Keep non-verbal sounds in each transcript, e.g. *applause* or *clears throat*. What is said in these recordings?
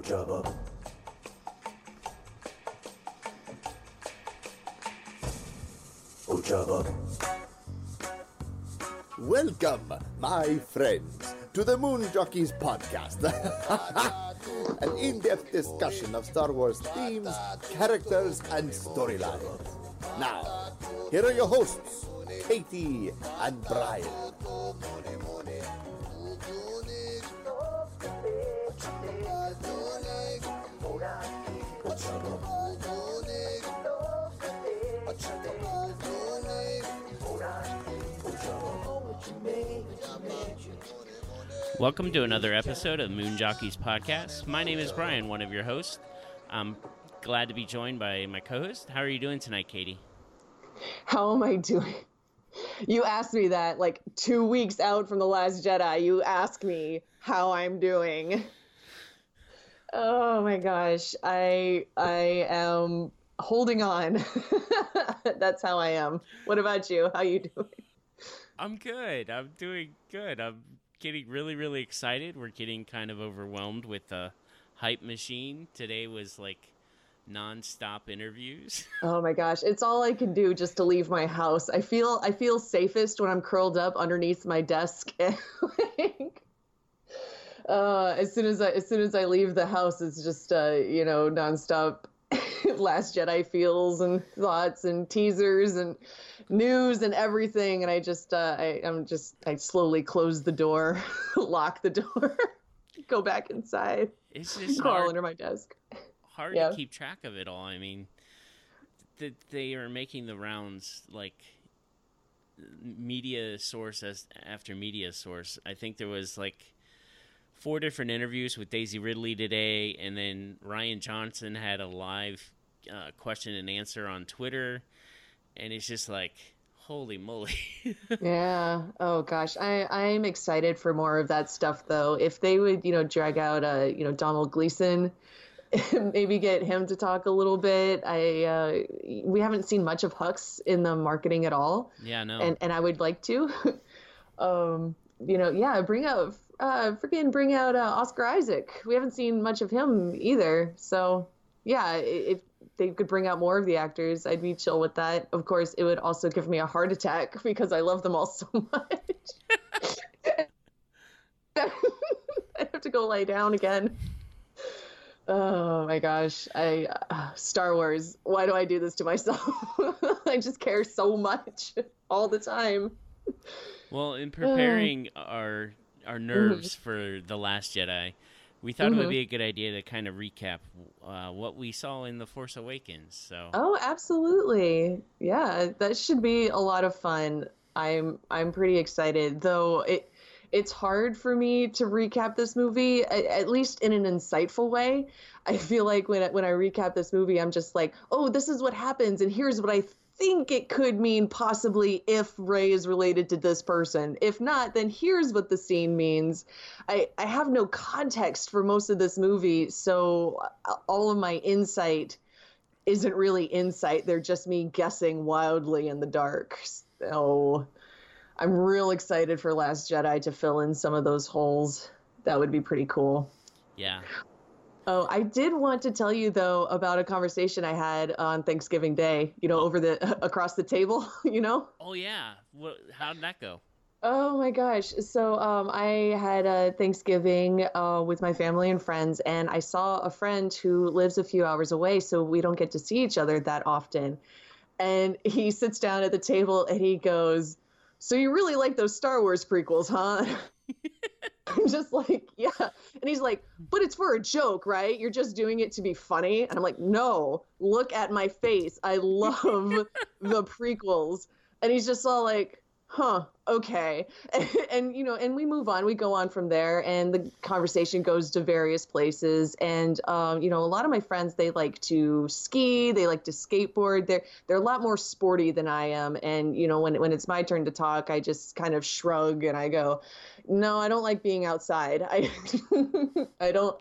Ojaba. Ojaba. Oh, Welcome, my friends, to the Moon Jockeys podcast. *laughs* An in depth discussion of Star Wars themes, characters, and storylines. Now, here are your hosts, Katie and Brian. Welcome to another episode of Moon Jockeys Podcast. My name is Brian, one of your hosts. I'm glad to be joined by my co host. How are you doing tonight, Katie? How am I doing? You asked me that like two weeks out from The Last Jedi. You ask me how I'm doing. Oh my gosh. I I am holding on. *laughs* That's how I am. What about you? How you doing? I'm good. I'm doing good. I'm getting really, really excited. We're getting kind of overwhelmed with the hype machine. Today was like non-stop interviews. *laughs* Oh my gosh, it's all I can do just to leave my house. I feel I feel safest when I'm curled up underneath my desk. *laughs* like, uh, as soon as I as soon as I leave the house, it's just uh, you know nonstop *laughs* Last Jedi feels and thoughts and teasers and news and everything. And I just uh, I, I'm just I slowly close the door, *laughs* lock the door, *laughs* go back inside, It's just crawl hard, under my desk. hard Yeah. to keep track of it all. I mean, th- they are making the rounds like media source as after media source. I think there was like four different interviews with Daisy Ridley today, and then Rian Johnson had a live uh, question and answer on Twitter, and it's just like, holy moly! *laughs* yeah. Oh gosh, I I'm excited for more of that stuff though. If they would, you know, drag out uh, you know, Domhnall Gleeson, *laughs* maybe get him to talk a little bit. I uh, we haven't seen much of Hux in the marketing at all, yeah, no, and and I would like to. *laughs* um, you know, yeah, bring out uh, freaking bring out uh, Oscar Isaac. We haven't seen much of him either. So yeah, if they could bring out more of the actors, I'd be chill with that. Of course, it would also give me a heart attack *laughs* because I love them all so much. *laughs* I'd have to go lie down again. Oh my gosh, I uh, Star Wars. Why do I do this to myself? *laughs* I just care so much all the time. Well, in *sighs* preparing our our nerves for the Last Jedi, we thought it would Mhm. be a good idea to kind of recap uh, what we saw in the Force Awakens. So, Oh, absolutely. Yeah, that should be a lot of fun. I'm I'm pretty excited, though it it's hard for me to recap this movie at least in an insightful way. I feel like when I, when I recap this movie, I'm just like, "Oh, this is what happens and here's what I think it could mean possibly if Rey is related to this person. If not, then here's what the scene means." I I have no context for most of this movie, so uh, all of my insight isn't really insight. They're just me guessing wildly in the dark. So I'm real excited for Last Jedi to fill in some of those holes. That would be pretty cool. yeah, Oh, I did want to tell you though about a conversation I had on Thanksgiving Day, you know, over the *laughs* across the table, *laughs* you know? oh yeah, what, how did that go? Oh my gosh. So um, I had a Thanksgiving uh, with my family and friends, and I saw a friend who lives a few hours away, so we don't get to see each other that often. And *laughs* he sits down at the table and he goes, So you really like those Star Wars prequels, huh? *laughs* I'm just like, *laughs* yeah. And he's like, but it's for a joke, right? You're just doing it to be funny. And I'm like, no, look at my face. I love *laughs* the prequels. And he's just all like, huh, okay. And, *laughs* and, you know, and we move on. We go on from there, and the conversation goes to various places. And, um, you know, a lot of my friends, they like to ski, they like to skateboard. They're, they're a lot more sporty than I am. And, you know, when, when it's my turn to talk, I just kind of shrug and I go, no, I don't like being outside. *laughs* I, I don't,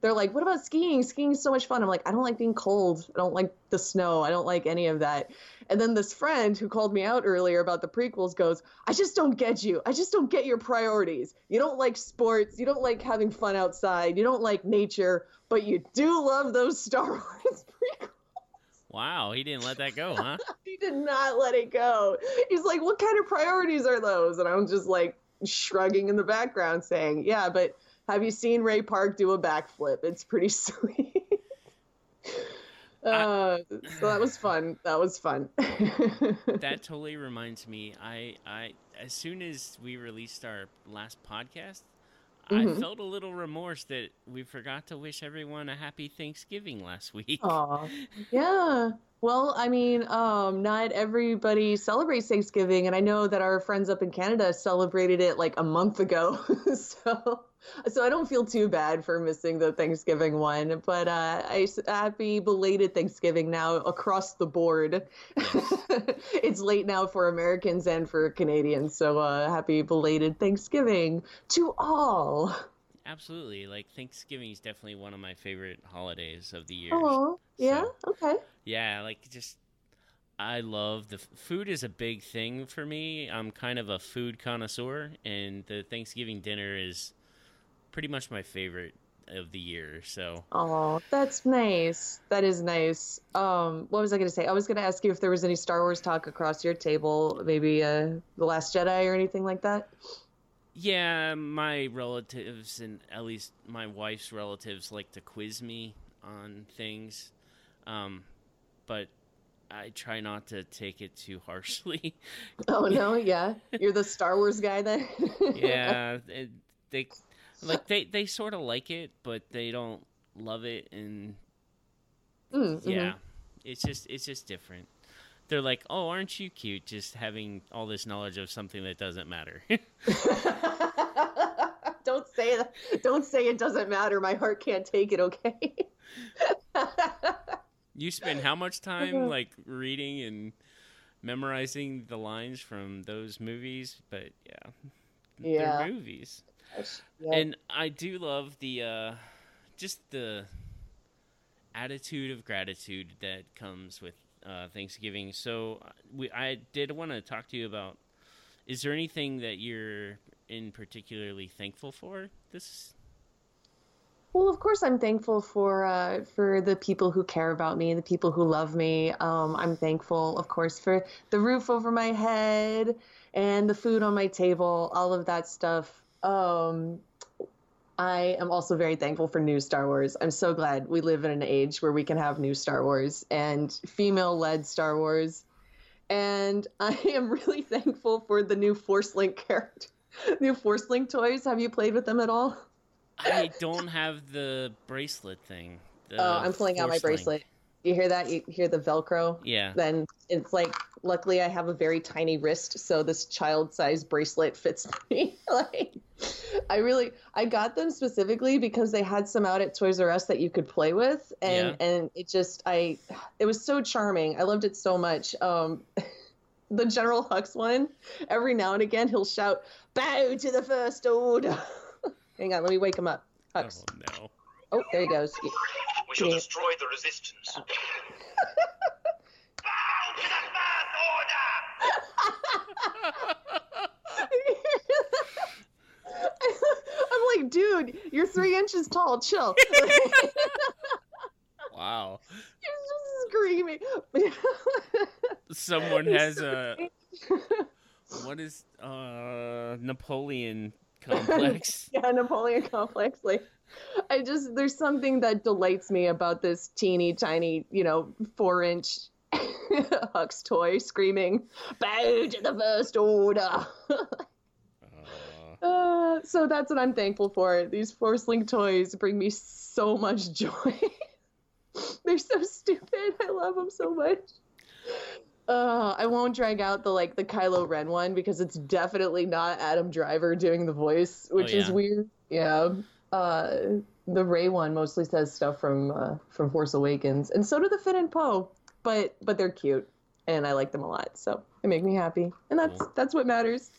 they're like, "What about skiing? Skiing is so much fun." I'm like, "I don't like being cold. I don't like the snow. I don't like any of that." And then this friend who called me out earlier about the prequels goes, "I just don't get you. I just don't get your priorities. You don't like sports. You don't like having fun outside. You don't like nature, but you do love those Star *laughs* Wars prequels." Wow, he didn't let that go, *laughs* huh? he did not let it go. He's like, "What kind of priorities are those?" And I'm just like shrugging in the background, saying, "Yeah, but have you seen Ray Park do a backflip? It's pretty *laughs* sweet." uh, so that was fun. That was fun. *laughs* that totally reminds me. I, I, as soon as we released our last podcast, mm-hmm. I felt a little remorse that we forgot to wish everyone a happy Thanksgiving last week. Aw, *laughs* yeah. Well, I mean, um, not everybody celebrates Thanksgiving, and I know that our friends up in Canada celebrated it like a month ago. *laughs* so, so I don't feel too bad for missing the Thanksgiving one. But uh, I happy belated Thanksgiving now across the board. *laughs* it's late now for Americans and for Canadians, so uh, happy belated Thanksgiving to all. Absolutely, like Thanksgiving is definitely one of my favorite holidays of the year. Oh, yeah, so, okay. Yeah, like just I love the food is a big thing for me. I'm kind of a food connoisseur, and the Thanksgiving dinner is pretty much my favorite of the year. So. Oh, that's nice. That is nice. Um, what was I going to say? I was going to ask you if there was any Star Wars talk across your table, maybe uh, the Last Jedi or anything like that. Yeah, my relatives and at least my wife's relatives like to quiz me on things. Um, but I try not to take it too harshly. *laughs* oh no, yeah, you're the Star Wars guy then. *laughs* yeah, it, they like they they sort of like it, but they don't love it, and mm, yeah, mm-hmm. it's just it's just different. They're like, "Oh, aren't you cute?" Just having all this knowledge of something that doesn't matter. *laughs* don't say that. Don't say it doesn't matter. My heart can't take it. Okay. *laughs* You spend how much time like reading and memorizing the lines from those movies? But yeah, yeah, they're movies. Yeah. And I do love the uh, just the attitude of gratitude that comes with uh, Thanksgiving. So we, I did want to talk to you about. Is there anything that you're in particularly thankful for this well, of course, I'm thankful for uh, for the people who care about me, the people who love me. Um, I'm thankful, of course, for the roof over my head and the food on my table, all of that stuff. Um, I am also very thankful for new Star Wars. I'm so glad we live in an age where we can have new Star Wars and female led Star Wars. And *laughs* I am really thankful for the new Force Link character, *laughs* new Force Link toys. Have you played with them at all? I *laughs* don't have the bracelet thing. oh, I'm pulling out my bracelet. Link. You hear that? You hear the Velcro? Yeah. Then it's like, luckily, I have a very tiny wrist, so this child-sized bracelet fits *laughs* me. like, I really, I got them specifically because they had some out at Toys R Us that you could play with, and yeah. and it just, I, it was so charming. I loved it so much. Um, *laughs* the General Hux one, every now and again, he'll shout, "Bow to the First Order." *laughs* Hang on, let me wake him up. Hux. Oh no. Oh, there he goes. We shall destroy the resistance. Bow to the *laughs* I'm like, dude, you're three inches tall. Chill. *laughs* wow. You're just screaming. Someone has a. What is uh Napoleon *laughs* complex. yeah, Napoleon complex. Like, I just there's something that delights me about this teeny tiny, you know, four inch *laughs* Hux toy screaming, "Bow to the first order." *laughs* uh, so that's what I'm thankful for. These Force Link toys bring me so much *laughs* joy. They're so stupid. I love them so much. Uh, I won't drag out the like the Kylo Ren one because it's definitely not Adam Driver doing the voice, which oh, yeah. is weird. Yeah. Uh, the Rey one mostly says stuff from uh, from Force Awakens, and so do the Finn and Poe, but but they're cute, and I like them a lot, so they make me happy, and that's cool. that's what matters.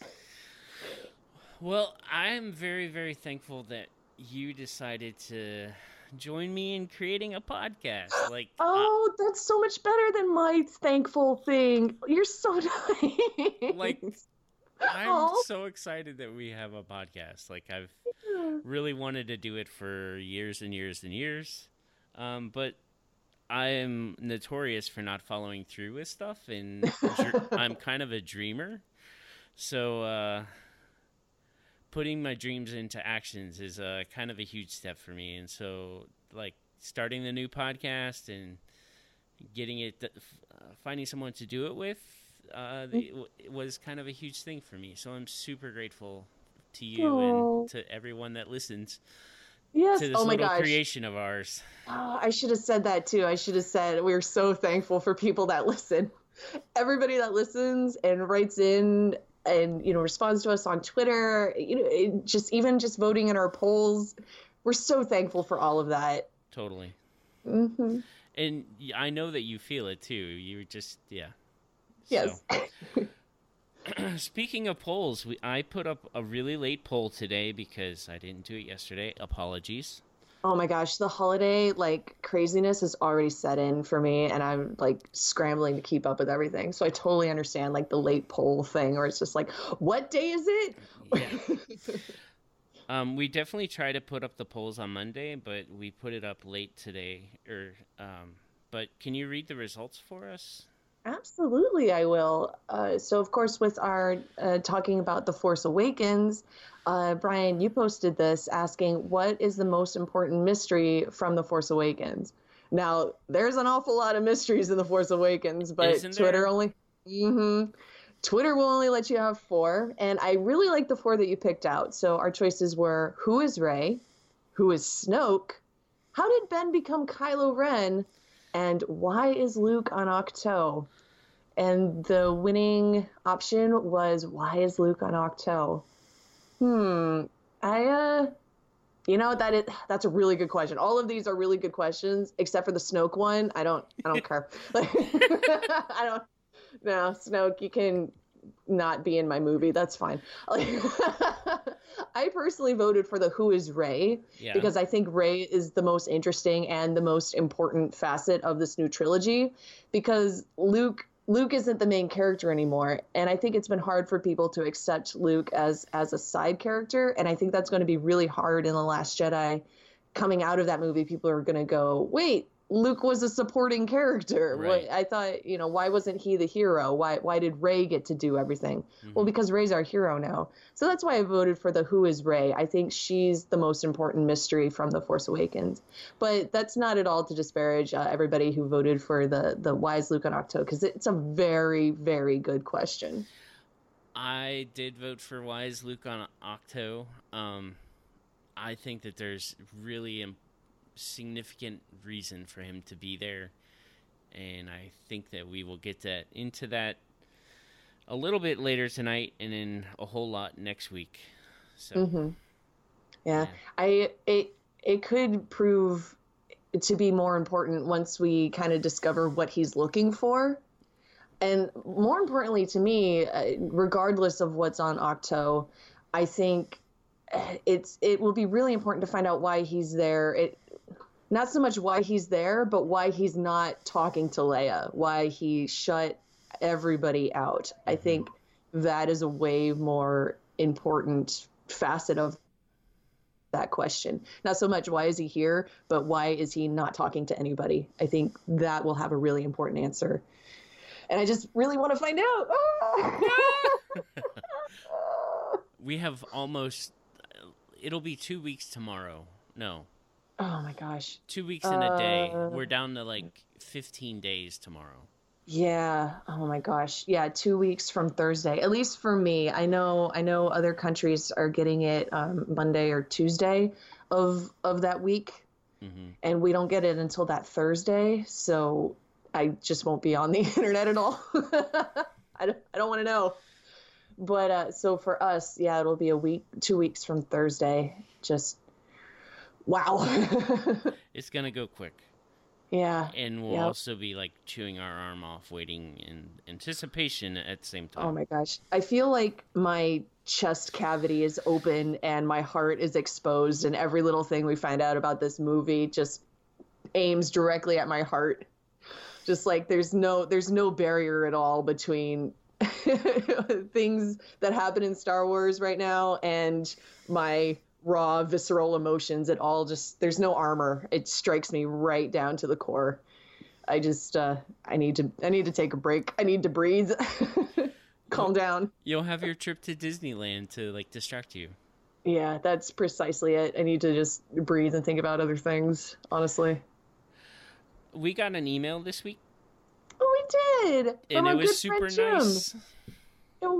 Well, I am very very thankful that you decided to join me in creating a podcast. Like, uh, Oh, that's so much better than my thankful thing. You're so *laughs* nice. Like, I'm Aw. so excited that we have a podcast. Like, I've really wanted to do it for years and years and years. Um, but I am notorious for not following through with stuff, and dr- *laughs* I'm kind of a dreamer. So, uh, putting my dreams into actions is uh, kind of a huge step for me. And so, like, starting the new podcast and getting it, uh, finding someone to do it with, uh, the, it was kind of a huge thing for me. So I'm super grateful to you Aw. and to everyone that listens yes. to this Oh my little gosh. creation of ours. Oh, I should have said that too. I should have said we're so thankful for people that *laughs* listen. Everybody that listens and writes in and you know responds to us on Twitter, you know, just even just voting in our polls. We're so thankful for all of that. Totally. hmm And I know that you feel it too. You just, yeah. Yes. So, *clears throat* speaking of polls, we, I put up a really late poll today because I didn't do it yesterday. Apologies. Oh my gosh, the holiday like craziness has already set in for me, and I'm like scrambling to keep up with everything. So I totally understand like the late poll thing, where it's just like, what day is it? Yeah. *laughs* Um, we definitely try to put up the polls on Monday, but we put it up late today. Or, um, but can you read the results for us? Absolutely, I will. Uh, so, of course, with our uh, talking about The Force Awakens, uh, Brian, you posted this asking, What is the most important mystery from The Force Awakens? Now, there's an awful lot of mysteries in The Force Awakens, but Isn't Twitter there? only. hmm Twitter will only let you have four. And I really like the four that you picked out. So, our choices were Who is Rey? Who is Snoke? How did Ben become Kylo Ren? And why is Luke on Ahch-To? And the winning option was why is Luke on Ahch-To? Hmm. I uh you know that is that's a really good question. All of these are really good questions, except for the Snoke one. I don't I don't care. *laughs* *laughs* I don't no, Snoke, you can not be in my movie. That's fine. *laughs* I personally voted for the Who is Rey Yeah. because I think Rey is the most interesting and the most important facet of this new trilogy because Luke Luke isn't the main character anymore and I think it's been hard for people to accept Luke as as a side character and I think that's going to be really hard in the last Jedi coming out of that movie people are going to go wait Luke was a supporting character. Right. I thought, you know, why wasn't he the hero? Why why did Rey get to do everything? Well, because Rey's our hero now. So that's why I voted for the Who is Rey. I think she's the most important mystery from The Force Awakens. But that's not at all to disparage uh, everybody who voted for the the Why is Luke on Ahch-To because it's a very very good question. I did vote for why is Luke on Ahch-To. Um, I think that there's really a significant reason for him to be there, and I think that we will get that into that a little bit later tonight, and then a whole lot next week. So hmm Yeah, Yeah. I it it could prove to be more important once we kind of discover what he's looking for. And more importantly to me, uh, regardless of what's on Ahch-To, I think uh, it's it will be really important to find out why he's there. It not so much why he's there, but why he's not talking to Leia, why he shut everybody out. I think that is a way more important facet of that question. Not so much why is he here, but why is he not talking to anybody? I think that will have a really important answer. And I just really want to find out. Ah! *laughs* we have almost. It'll be two weeks tomorrow. No, oh my gosh. two weeks in a day. Uh, We're down to like 15 days tomorrow. Yeah. Oh my gosh. Yeah, 2 weeks from Thursday. At least for me. I know I know other countries are getting it um, Monday or Tuesday of of that week hmm and we don't get it until that Thursday, so I just won't be on the *laughs* internet at all. *laughs* I don't, I don't want to know. But uh, so for us, yeah, it'll be a week, two weeks from Thursday. Just wow. *laughs* It's gonna go quick. yeah. And we'll Yep. also be like chewing our arm off, waiting in anticipation at the same time. Oh my gosh. I feel like my chest cavity is open and my heart is exposed and every little thing we find out about this movie just aims directly at my heart just like there's no there's no barrier at all between *laughs* things that happen in Star Wars right now and my raw visceral emotions it all. Just there's no armor. It strikes me right down to the core. I just uh i need to i need to take a break. I need to breathe. *laughs* Calm down. You'll have your trip to Disneyland to like distract you. yeah that's precisely it. I need to just breathe and think about other things honestly. We got an email this week, oh we did! And from it was good super Jim.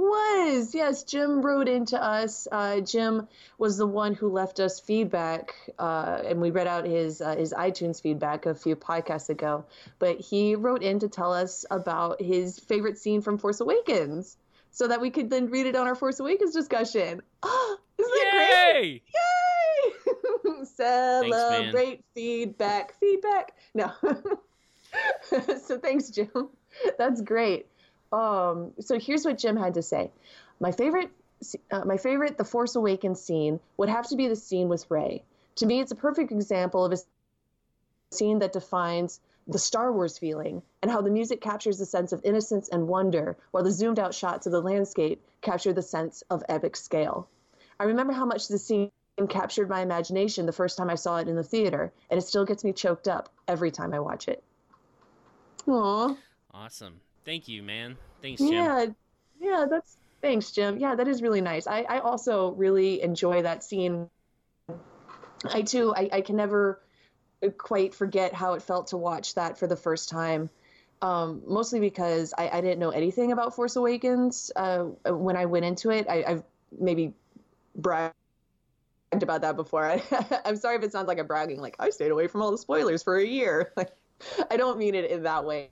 Nice. It was. Yes, Jim wrote into us. Uh, Jim was the one who left us feedback, uh, and we read out his uh, his iTunes feedback a few podcasts ago. But he wrote in to tell us about his favorite scene from Force Awakens, so that we could then read it on our Force Awakens discussion. Oh, *gasps* isn't that great? Yay! Yay! *laughs* Celebrate feedback. Feedback. No. *laughs* so thanks, Jim. That's great. Um, so here's what Jim had to say. My favorite, uh, my favorite, The Force Awakens scene would have to be the scene with Rey. To me, it's a perfect example of a scene that defines the Star Wars feeling and how the music captures the sense of innocence and wonder, while the zoomed out shots of the landscape capture the sense of epic scale. I remember how much the scene captured my imagination the first time I saw it in the theater, and it still gets me choked up every time I watch it. Aww. Awesome. Thank you, man. Thanks, Jim. Yeah, yeah, that's thanks, Jim. Yeah, that is really nice. I, I also really enjoy that scene. I too, I, I can never quite forget how it felt to watch that for the first time. Um, mostly because I, I didn't know anything about Force Awakens uh, when I went into it. I, I've maybe bragged about that before. I, *laughs* I'm sorry if it sounds like I'm bragging. Like I stayed away from all the spoilers for a year. Like *laughs* I don't mean it in that way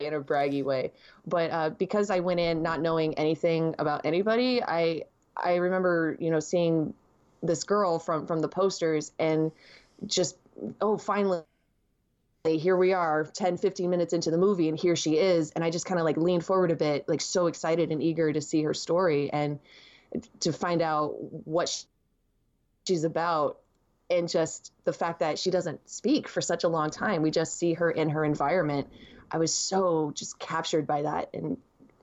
in a braggy way. But uh, because I went in not knowing anything about anybody, I I remember you know seeing this girl from from the posters and just oh finally here we are 10 15 minutes into the movie and here she is. And i just kind of like leaned forward a bit like so excited and eager to see her story and to find out what she's about and just the fact that she doesn't speak for such a long time. We just see her in her environment I was so just captured by that and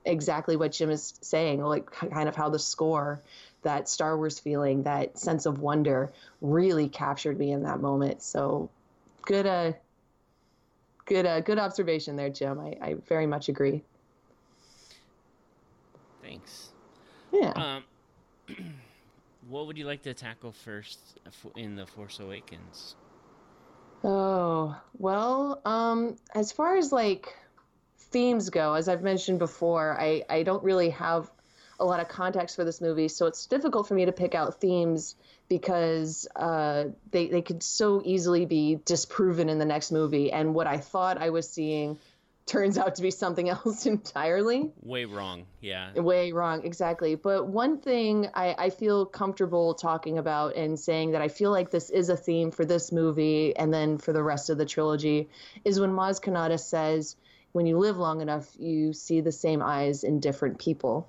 exactly what Jim is saying, like kind of how the score, that Star Wars feeling, that sense of wonder really captured me in that moment. So good, uh, good, uh, good observation there, Jim. I, I very much agree. Thanks. Yeah. Um, *clears throat* what would you like to tackle first in the Force Awakens? Oh, well, um, as far as like themes go, as I've mentioned before, I, I don't really have a lot of context for this movie, so it's difficult for me to pick out themes because uh, they, they could so easily be disproven in the next movie. And what I thought I was seeing turns out to be something *laughs* else entirely. Way wrong, yeah. Way wrong, exactly. But one thing I, I feel comfortable talking about and saying that I feel like this is a theme for this movie and then for the rest of the trilogy is when Maz Kanata says, when you live long enough, you see the same eyes in different people.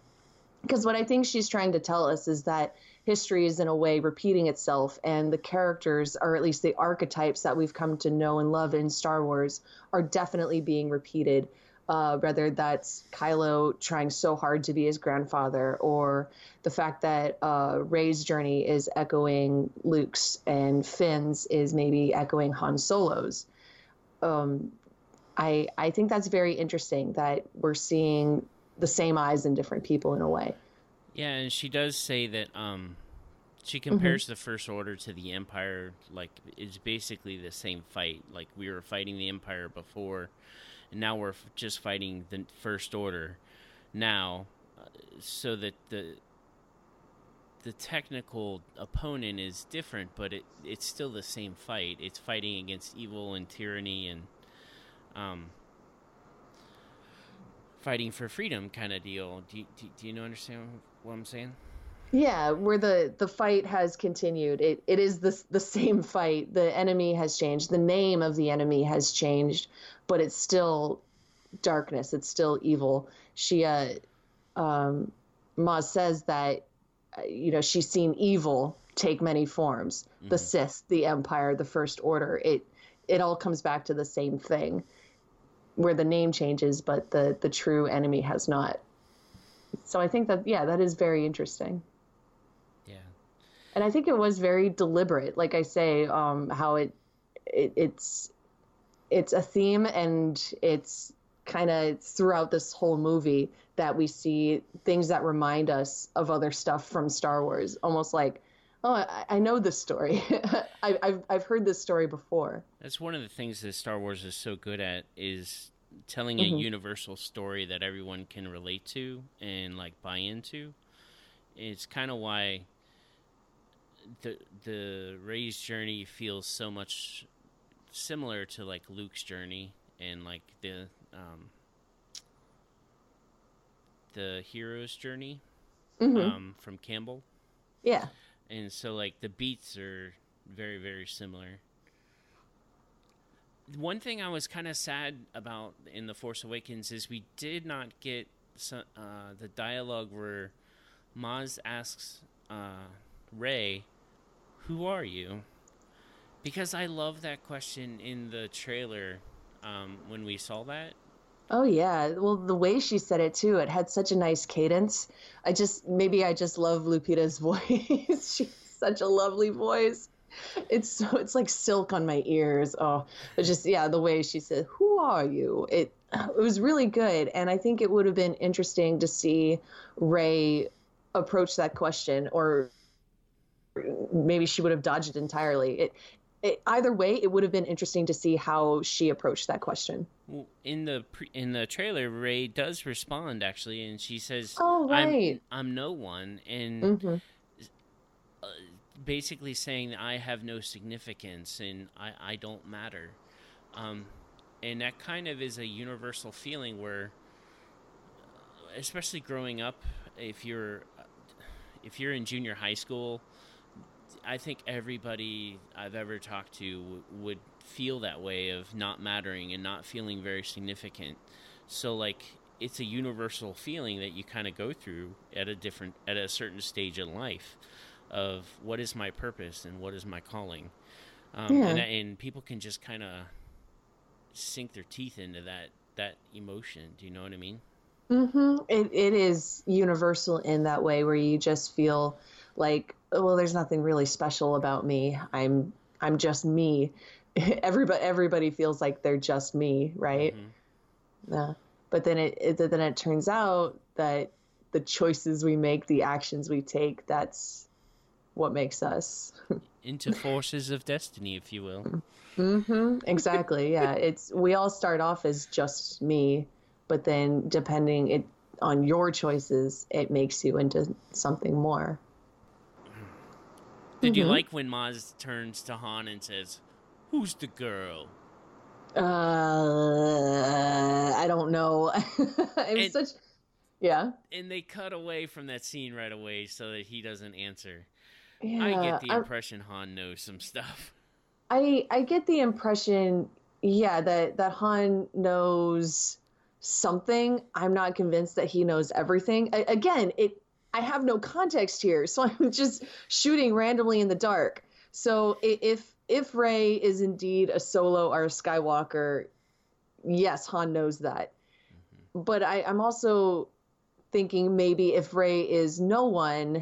Because what I think she's trying to tell us is that history is in a way repeating itself and the characters or at least the archetypes that we've come to know and love in star wars are definitely being repeated uh, whether that's kylo trying so hard to be his grandfather or the fact that uh, rey's journey is echoing luke's and finn's is maybe echoing han solo's. Um, I, I think that's very interesting that we're seeing the same eyes in different people in a way Yeah, and she does say that um, she compares the First Order to the Empire. Like it's basically the same fight. Like we were fighting the Empire before, and now we're f- just fighting the First Order now, uh, so that the the technical opponent is different, but it it's still the same fight. It's fighting against evil and tyranny and um, fighting for freedom kind of deal. Do you, do, do you know understand what I'm saying? Yeah, where the the fight has continued. It it is the the same fight. The enemy has changed. The name of the enemy has changed, but it's still darkness. It's still evil. She uh um Maz says that you know she's seen evil take many forms mm-hmm. the sith the empire the first order it it all comes back to the same thing where the name changes but the the true enemy has not so i think that yeah that is very interesting yeah and i think it was very deliberate like i say um how it, it it's it's a theme and it's kind of throughout this whole movie that we see things that remind us of other stuff from Star Wars, almost like, oh, I, I know this story. *laughs* I, have I've heard this story before. That's one of the things that Star Wars is so good at is telling mm-hmm. a universal story that everyone can relate to and like buy into. It's kind of why the the Rey's journey feels so much similar to like Luke's journey and like the um, the hero's journey mm-hmm. um, from Campbell. Yeah. And so like the beats are very very similar. One thing I was kind of sad about in the Force Awakens is we did not get some, uh, the dialogue where Maz asks uh, Rey, "Who are you?" Because I love that question in the trailer um, when we saw that. Oh yeah, well the way she said it too, it had such a nice cadence. I just maybe I just love Lupita's *laughs* voice. She's such a lovely voice. It's so it's like silk on my ears. Oh, but just yeah, the way she said, "Who are you?" It it was really good, and I think it would have been interesting to see Rey approach that question, or maybe she would have dodged it entirely. It it, either way, it would have been interesting to see how she approached that question. In the pre- in the trailer, Rey does respond actually, and she says, "Oh right, I'm, I'm no one," and mm-hmm. Basically saying that I have no significance and I I don't matter. Um, and that kind of is a universal feeling where, especially growing up, if you're if you're in junior high school I think everybody I've ever talked to w- would feel that way of not mattering and not feeling very significant. So like it's a universal feeling that you kind of go through at a different at a certain stage in life of what is my purpose and what is my calling. Um, yeah. and, and people can just kind of sink their teeth into that that emotion. Do you know what I mean? Mm-hmm. It it is universal in that way where you just feel like well there's nothing really special about me i'm i'm just me *laughs* everybody everybody feels like they're just me right mm-hmm. yeah but then it, it then it turns out that the choices we make the actions we take that's what makes us into forces of destiny if you will mm-hmm exactly yeah *laughs* it's we all start off as just me but then depending it on your choices it makes you into something more did mm-hmm. you like when Maz turns to Han and says, "Who's the girl?" Uh, I don't know. *laughs* it was and, such, yeah. And they cut away from that scene right away so that he doesn't answer. Yeah, I get the impression I'm, Han knows some stuff. I I get the impression, yeah, that that Han knows something. I'm not convinced that he knows everything. I, again, it I have no context here, so *laughs* I'm just shooting randomly in the dark. So if if Rey is indeed a solo or a Skywalker, yes, Han knows that. Mm-hmm. But I, I'm also thinking maybe if Rey is no one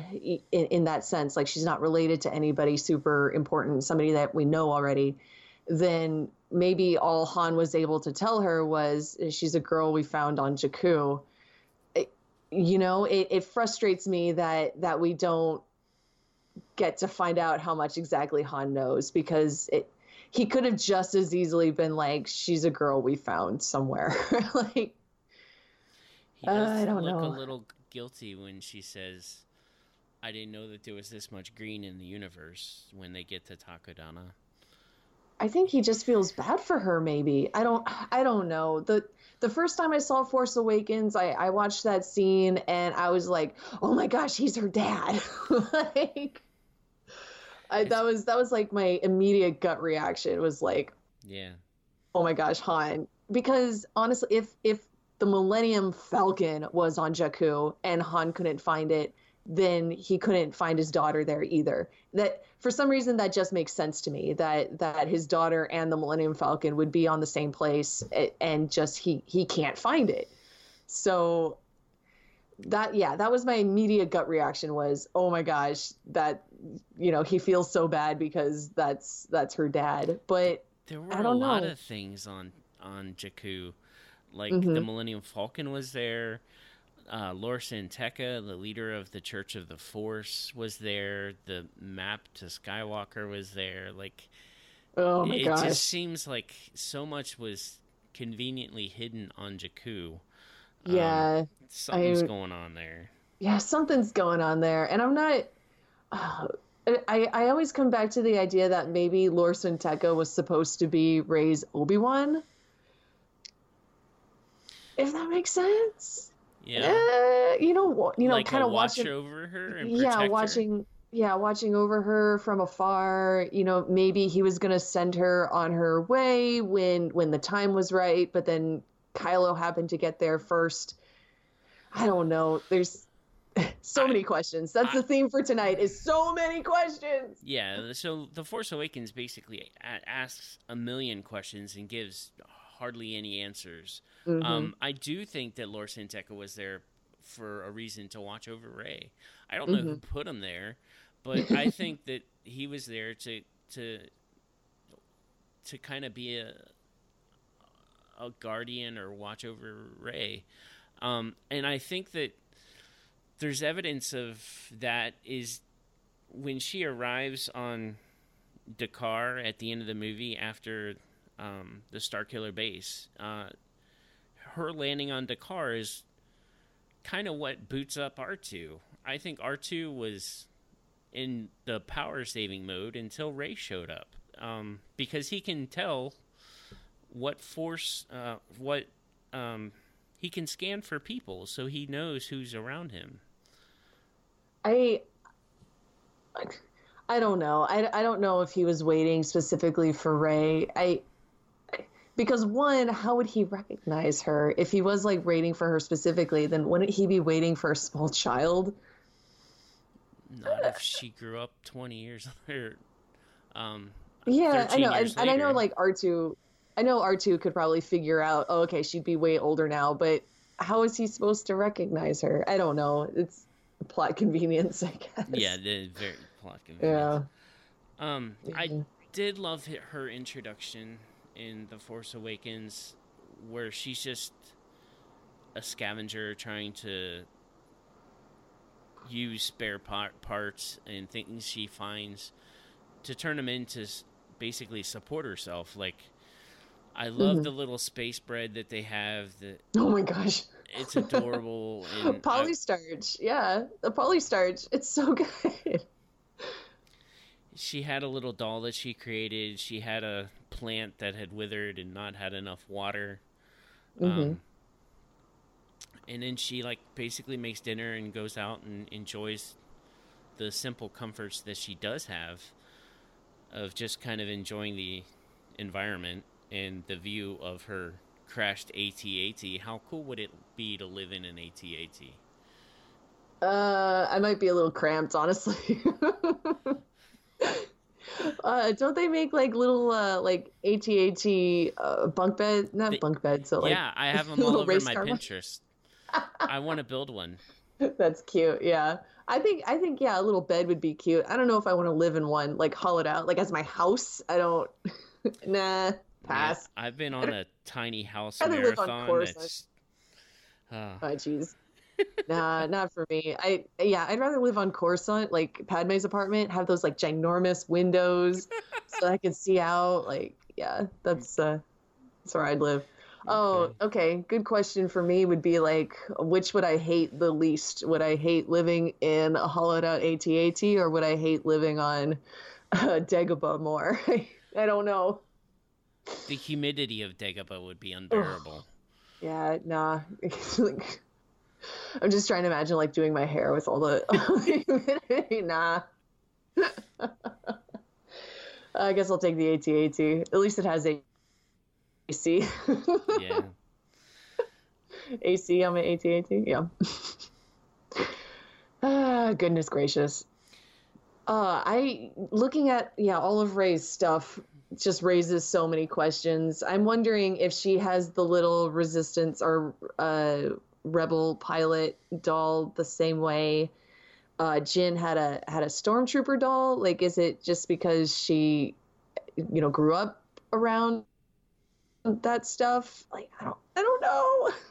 in, in, that sense, like she's not related to anybody super important, somebody that we know already, then maybe all Han was able to tell her was she's a girl we found on Jakku you know, it, it frustrates me that that we don't get to find out how much exactly Han knows because it he could have just as easily been like, "She's a girl we found somewhere." *laughs* like, he does uh, I don't know. I look know. a little guilty when she says, "I didn't know that there was this much green in the universe." When they get to Takodana, I think he just feels bad for her. Maybe I don't. I don't know the the first time I saw Force Awakens, I, I watched that scene and I was like, oh my gosh, he's her dad. *laughs* like, I, that was that was like my immediate gut reaction was like, yeah, oh my gosh, Han. Because honestly, if if the Millennium Falcon was on Jakku and Han couldn't find it, then he couldn't find his daughter there either. That for some reason that just makes sense to me that that his daughter and the Millennium Falcon would be on the same place and just he he can't find it. So that yeah, that was my immediate gut reaction was, "Oh my gosh, that you know, he feels so bad because that's that's her dad." But there were I don't a lot know. of things on on Jakku. Like Mhm. the Millennium Falcon was there. Uh, Lor San Tekka, the leader of the Church of the Force, was there. The map to Skywalker was there. Like oh my it gosh. just seems like so much was conveniently hidden on Jakku. Um, yeah. something's I- going on there. yeah, something's going on there, and I'm not. Uh, I I always come back to the idea that maybe Lor San Tekka was supposed to be Rey's Obi Wan. If that makes sense. Yeah, Eh, you know, you know, like kind of watch watching. over her and yeah, protect her. watching. Yeah, watching over her from afar. You know, maybe he was gonna send her on her way when when the time was right, but then Kylo happened to get there first. I don't know. There's *laughs* so I- many questions. That's I- the theme for tonight. Is so many questions. Yeah, so The Force Awakens basically asks a million questions and gives hardly any answers. Mhm. Um, I do think that Lor San Tekka was there for a reason to watch over Rey. I don't know who Mm-hmm. put him there, but I *laughs* think that he was there to to to kind of be a a guardian or watch over Rey. Um, and I think that there's evidence of that is when she arrives on D'Qar at the end of the movie after um, the Starkiller base. Uh, her landing on D'Qar is kind of what boots up R2. I think R2 was in the power saving mode until Rey showed up um, because he can tell what force, uh, what um, he can scan for people, so he knows who's around him. I I don't know. I, I don't know if he was waiting specifically for Rey. I because one, how would he recognize her if he was like waiting for her specifically? Then wouldn't he be waiting for a small child? Not if she grew up twenty years *laughs* or um, Yeah, I know, and, and I know like R two. I know R two could probably figure out. Oh, okay, she'd be way older now, but how is he supposed to recognize her? I don't know. It's plot convenience, I guess. yeah, the very plot convenience. Yeah. convenience. Um, I Mhm. did love her introduction in The Force Awakens, where she's just a scavenger trying to use spare part, parts and things she finds to turn them into basically support herself. Like, I love Mhm. the little space bread that they have. That Oh my gosh. it's adorable. *laughs* and I- polystarch yeah the polystarch it's so *laughs* good she had a little doll that she created. She had a plant that had withered and not had enough water. Mhm. Um, and then she like basically makes dinner and goes out and enjoys the simple comforts that she does have of just kind of enjoying the environment and the view of her crashed AT-AT. How cool would it be to live in an AT-AT? uh i might be a little cramped honestly *laughs* uh don't they make like little uh like AT-AT uh bunk bed not They- bunk bed so like yeah, I have them *laughs* all little over my. Pinterest. I want to build one. *laughs* that's cute yeah i think i think yeah a little bed would be cute i don't know if i want to live in one like hollowed out like as my house i don't *laughs* nah pass Yeah, I've been on a tiny house I'd rather live on marathon. Coruscant. That's, uh, Oh, jeez. *laughs* nah, not for me. I yeah, I'd rather live on Coruscant, like Padme's apartment, have those like ginormous windows *laughs* so I can see out. Like, yeah, that's uh, that's where I'd live. Oh, okay. Good question for me would be like, which would I hate the least? Would I hate living in a hollowed out AT-AT, or would I hate living on uh, *laughs* Dagobah more? I don't know. the humidity of Dagobah would be unbearable. Yeah, nah. I'm just trying to imagine like doing my hair with all the *laughs* humidity. nah. *laughs* I guess I'll take the AT-AT. At least it has AC. yeah. *laughs* AC on my AT-AT. Yeah. Ah, goodness gracious. Uh, I looking at yeah all of Rey's stuff just raises so many questions. I'm wondering if she has the little resistance or uh, rebel pilot doll the same way uh, Jyn had a had a stormtrooper doll. Like, is it just because she, you know, grew up around that stuff? Like, I don't I don't know. *laughs*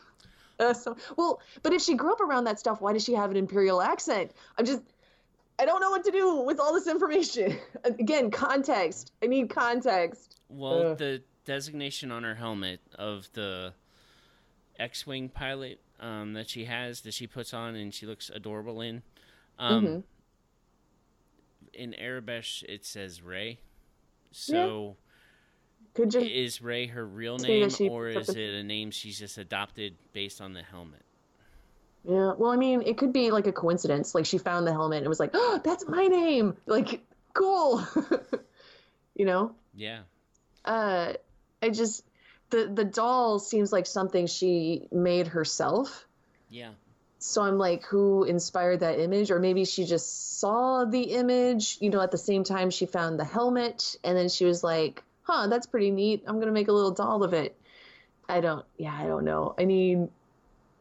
Uh, so well, but if she grew up around that stuff, why does she have an imperial accent? I'm just I don't know what to do with all this information. *laughs* Again, context. I need context. Well, the designation on her helmet of the X-wing pilot um, that she has that she puts on and she looks adorable in. Um, mm-hmm. In Aurebesh, it says Rey. So, could just is Rey her real name, or is it a name she's just adopted based on the helmet? Yeah, well, I mean, it could be like a coincidence. Like she found the helmet and was like, "Oh, that's my name!" Like, cool. *laughs* you know? Yeah. Uh, I just the the doll seems like something she made herself. Yeah. So I'm like, who inspired that image? Or maybe she just saw the image, you know, at the same time she found the helmet, and then she was like, huh, that's pretty neat. I'm gonna make a little doll of it. I don't yeah, I don't know. I need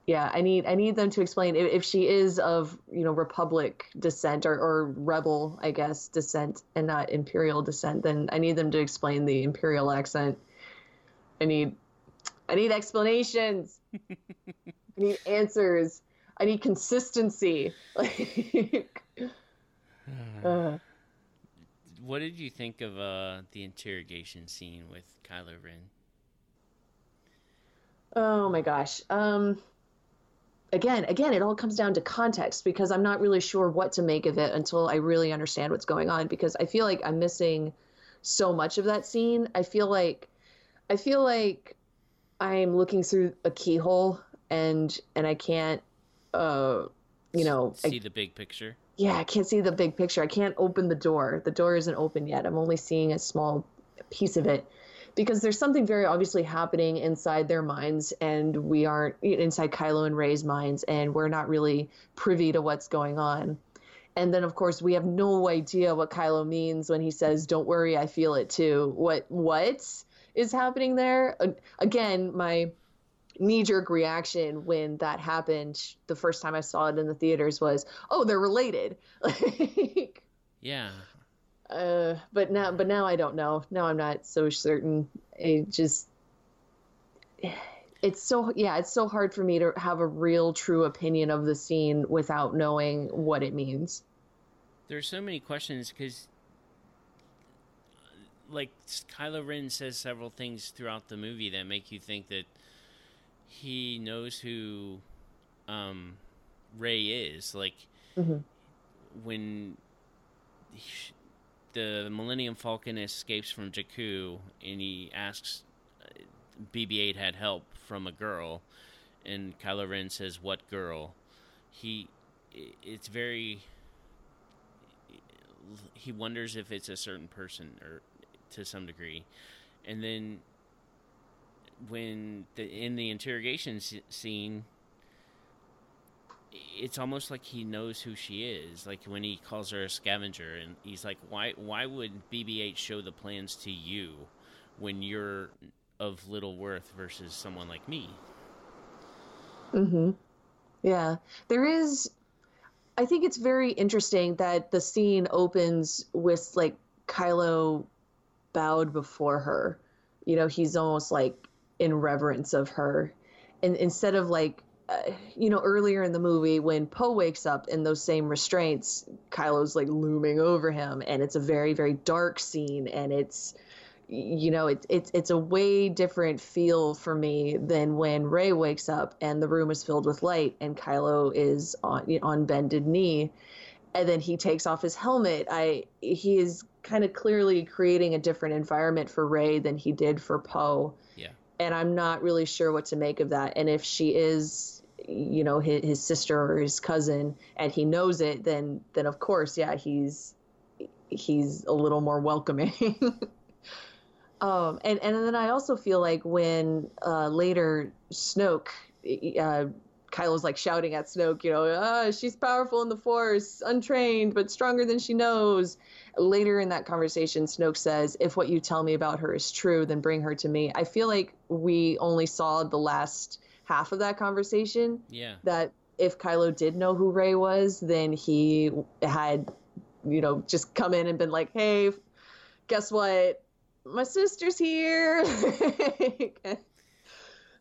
yeah, I need I need them to explain if, if she is of, you know, republic descent or, or rebel, I guess, descent and not imperial descent, then I need them to explain the imperial accent. I need I need explanations. *laughs* I need answers. I need consistency. *laughs* Like *sighs* uh, what did you think of uh, the interrogation scene with Kylo Ren? Oh my gosh. Um, again, again, it all comes down to context because I'm not really sure what to make of it until I really understand what's going on. Because I feel like I'm missing so much of that scene. I feel like, I feel like I'm looking through a keyhole and and I can't, uh, you know, see I, the big picture yeah, I can't see the big picture. I can't open the door. The door isn't open yet. I'm only seeing a small piece of it because there's something very obviously happening inside their minds, and we aren't inside Kylo and Rey's minds, and we're not really privy to what's going on. And then, of course, we have no idea what Kylo means when he says, "Don't worry, I feel it too." What what is happening there? Again, my knee jerk reaction when that happened the first time I saw it in the theaters was, oh, they're related. *laughs* like, yeah. Uh, but now, but now I don't know. Now I'm not so certain. It just, it's so yeah, it's so hard for me to have a real, true opinion of the scene without knowing what it means. There's so many questions because, like, Kylo Ren says several things throughout the movie that make you think that he knows who um, Rey is. Like mm-hmm. when he, the Millennium Falcon escapes from Jakku and he asks uh, BB-8 had help from a girl, and Kylo Ren says, "What girl?" He, it's very. He wonders if it's a certain person or to some degree, and then when the, in the interrogation scene, it's almost like he knows who she is. Like when he calls her a scavenger, and he's like, "Why? Why would BB-8 show the plans to you when you're of little worth versus someone like me?" Hmm. Yeah, there is. I think it's very interesting that the scene opens with like Kylo bowed before her. You know, he's almost like in reverence of her and instead of like uh, you know earlier in the movie when poe wakes up in those same restraints kylo's like looming over him and it's a very very dark scene and it's you know it's it's it's a way different feel for me than when Rey wakes up and the room is filled with light and Kylo is on on bended knee and then he takes off his helmet I he is kind of clearly creating a different environment for Rey than he did for Poe Yeah. and I'm not really sure what to make of that. And if she is, you know, his, his sister or his cousin, and he knows it, then then of course, yeah, he's he's a little more welcoming. *laughs* um, and and then I also feel like when uh, later Snoke. Uh, Kylo's like shouting at Snoke, you know, ah, she's powerful in the Force, untrained but stronger than she knows. Later in that conversation, Snoke says, "If what you tell me about her is true, then bring her to me." I feel like we only saw the last half of that conversation. Yeah. That if Kylo did know who Rey was, then he had, you know, just come in and been like, "Hey, guess what? My sister's here." *laughs*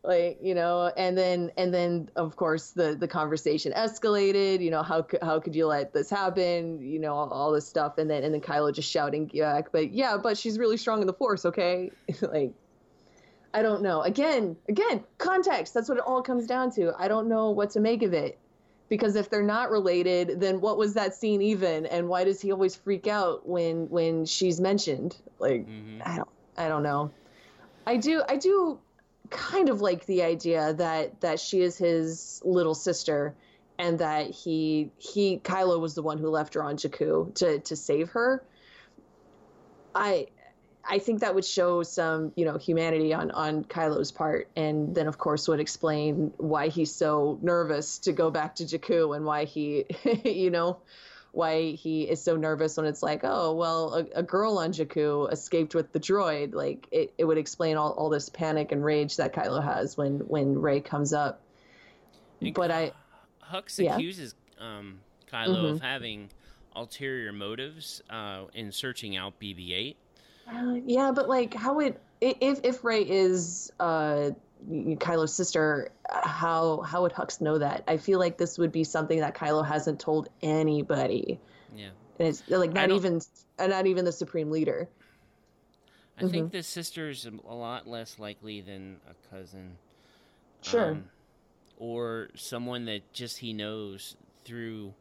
like you know and then and then of course the the conversation escalated you know how how could you let this happen you know all, all this stuff. And then and then Kylo just shouting back but yeah but she's really strong in the force okay? *laughs* Like I don't know. Again again context. That's what it all comes down to. I don't know what to make of it. Because if they're not related then what was that scene even? And why does he always freak out when when she's mentioned? Like Mhm. I don't I don't know. I do I do kind of like the idea that that she is his little sister and that he he Kylo was the one who left her on Jakku to to save her. I I think that would show some, you know, humanity on on Kylo's part and then of course would explain why he's so nervous to go back to Jakku and why he *laughs* you know why he is so nervous when it's like, oh, well, a, a girl on Jakku escaped with the droid. Like, it, it would explain all, all this panic and rage that Kylo has when, when Rey comes up. And But I, Hux Yeah. accuses um, Kylo Mhm. of having ulterior motives uh, in searching out BB-8. uh, yeah, but like, how would, if, if Rey is, uh, Kylo's sister, how how would Hux know that? I feel like this would be something that Kylo hasn't told anybody, Yeah, and it's like not even uh, not even the supreme leader. I Mm-hmm. think the sister is a a lot less likely than a cousin. Sure. Um, or someone that just he knows through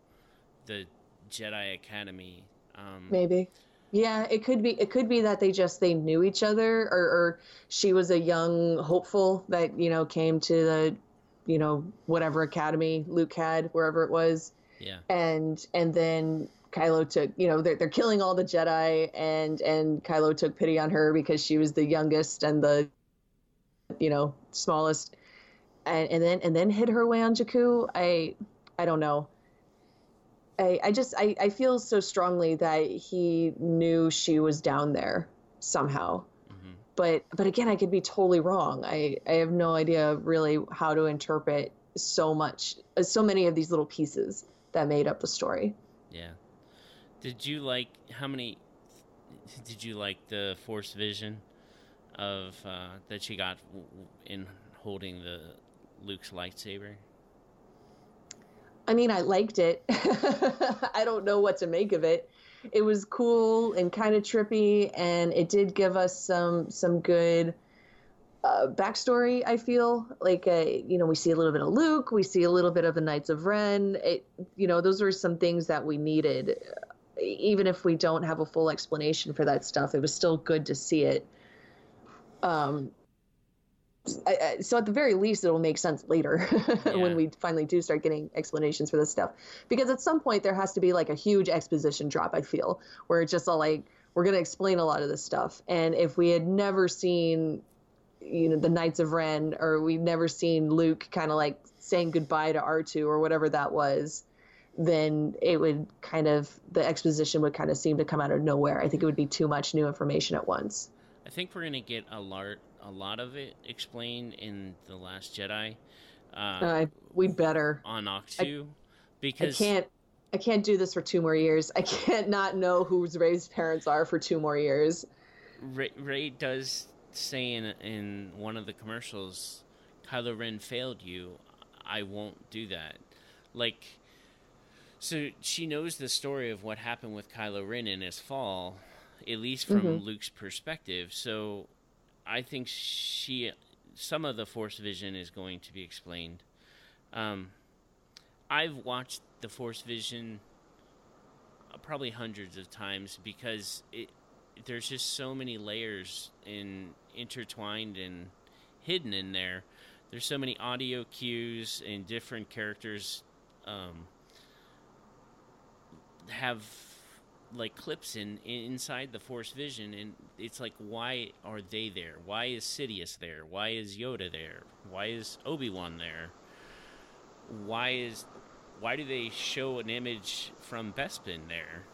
the Jedi Academy. Um, Maybe. Yeah, it could be. It could be that they just they knew each other, or, or she was a young hopeful that you know came to the, you know, whatever academy Luke had, wherever it was, yeah. and and then Kylo took, you know, they're they're killing all the Jedi, and and Kylo took pity on her because she was the youngest and the, you know, smallest, and and then and then hid her way on Jakku. I I don't know. I, I just I, I feel so strongly that he knew she was down there somehow. Mhm. But but again, I could be totally wrong. I, I have no idea really how to interpret so much, uh, so many of these little pieces that made up the story. Yeah. Did you like how many? Did you like the Force vision of uh, that she got in holding the Luke's lightsaber? I mean, I liked it. *laughs* I don't know what to make of it. It was cool and kind of trippy, and it did give us some some good uh, backstory. I feel like uh, you know we see a little bit of Luke, we see a little bit of the Knights of Ren. It you know those were some things that we needed. Even if we don't have a full explanation for that stuff, it was still good to see it. Um, I, I, so at the very least, it'll make sense later *laughs* Yeah. when we finally do start getting explanations for this stuff. Because at some point there has to be like a huge exposition drop. I feel where it's just all like we're going to explain a lot of this stuff. And if we had never seen, you know, the Knights of Ren, or we'd never seen Luke kind of like saying goodbye to R two or whatever that was, then it would kind of the exposition would kind of seem to come out of nowhere. I think it would be too much new information at once. I think we're gonna get a lot, a lot of it explained in the Last Jedi uh, Uh, we better. on Ahch-To, because I can't. I can't do this for two more years. I *laughs* can't not know whose Rey's parents are for two more years. Rey, Rey does say in in one of the commercials, Kylo Ren failed you. I won't do that. Like, so she knows the story of what happened with Kylo Ren in his fall, at least from Mhm. Luke's perspective. So, I think she, some of the Force vision is going to be explained. Um, I've watched the Force vision uh, probably hundreds of times because it there's just so many layers in intertwined and hidden in there. There's so many audio cues and different characters um, have like clips in, in inside the Force Vision, and it's like, why are they there? Why is Sidious there? Why is Yoda there? Why is Obi Wan there? why is why do they show an image from Bespin there?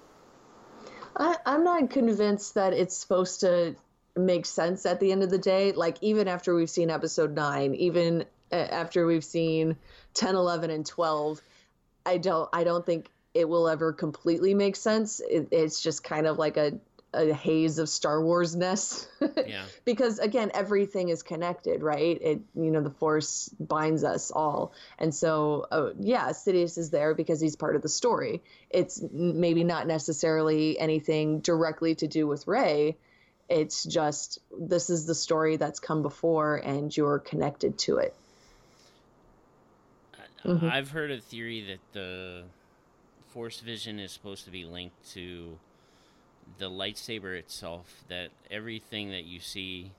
I, I'm not convinced that it's supposed to make sense at the end of the day. Like even after we've seen episode nine, even uh, after we've seen 10, 11, and 12, I don't I don't think it will ever completely make sense. It, it's just kind of like a a haze of Star Wars ness. *laughs* Yeah. because again, everything is connected, right? It you know the Force binds us all, and so uh, yeah, Sidious is there because he's part of the story. It's maybe not necessarily anything directly to do with Rey. It's just this is the story that's come before, and you're connected to it. Mhm. I've heard a theory that the Force Vision is supposed to be linked to the lightsaber itself. That everything that you see,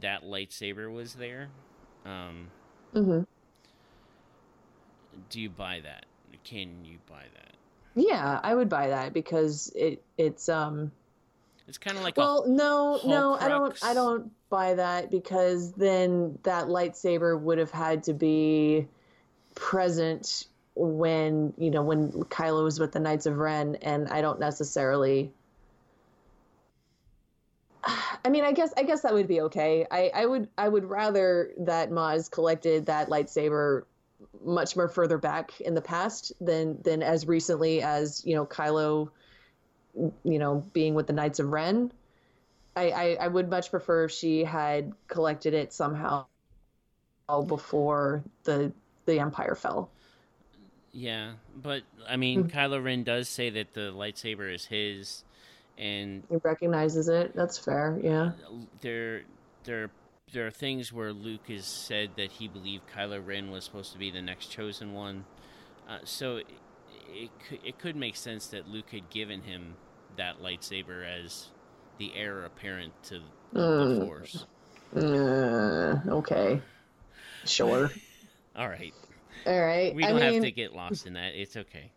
that lightsaber was there. Um, hmm do you buy that? Can you buy that? Yeah, I would buy that because it it's um It's kind of like well no no I don't I don't buy that because then that lightsaber would have had to be present when you know when Kylo was with the Knights of Ren and I don't necessarily *sighs* I mean I guess I guess that would be okay. I, I would I would rather that Maz collected that lightsaber much more further back in the past than than as recently as you know Kylo, you know, being with the Knights of Ren. I, I, I would much prefer if she had collected it somehow before the the Empire fell. Yeah, but I mean, Mm-hmm. Kylo Ren does say that the lightsaber is his, and He recognizes it. That's fair. Yeah. there there there are things where Luke has said that he believed Kylo Ren was supposed to be the next chosen one. Uh, so it, it could, it could make sense that Luke had given him that lightsaber as the heir apparent to the Mm. Force. Uh, okay. Sure. *laughs* All right, All right. we don't mean, have to get lost in that. It's okay.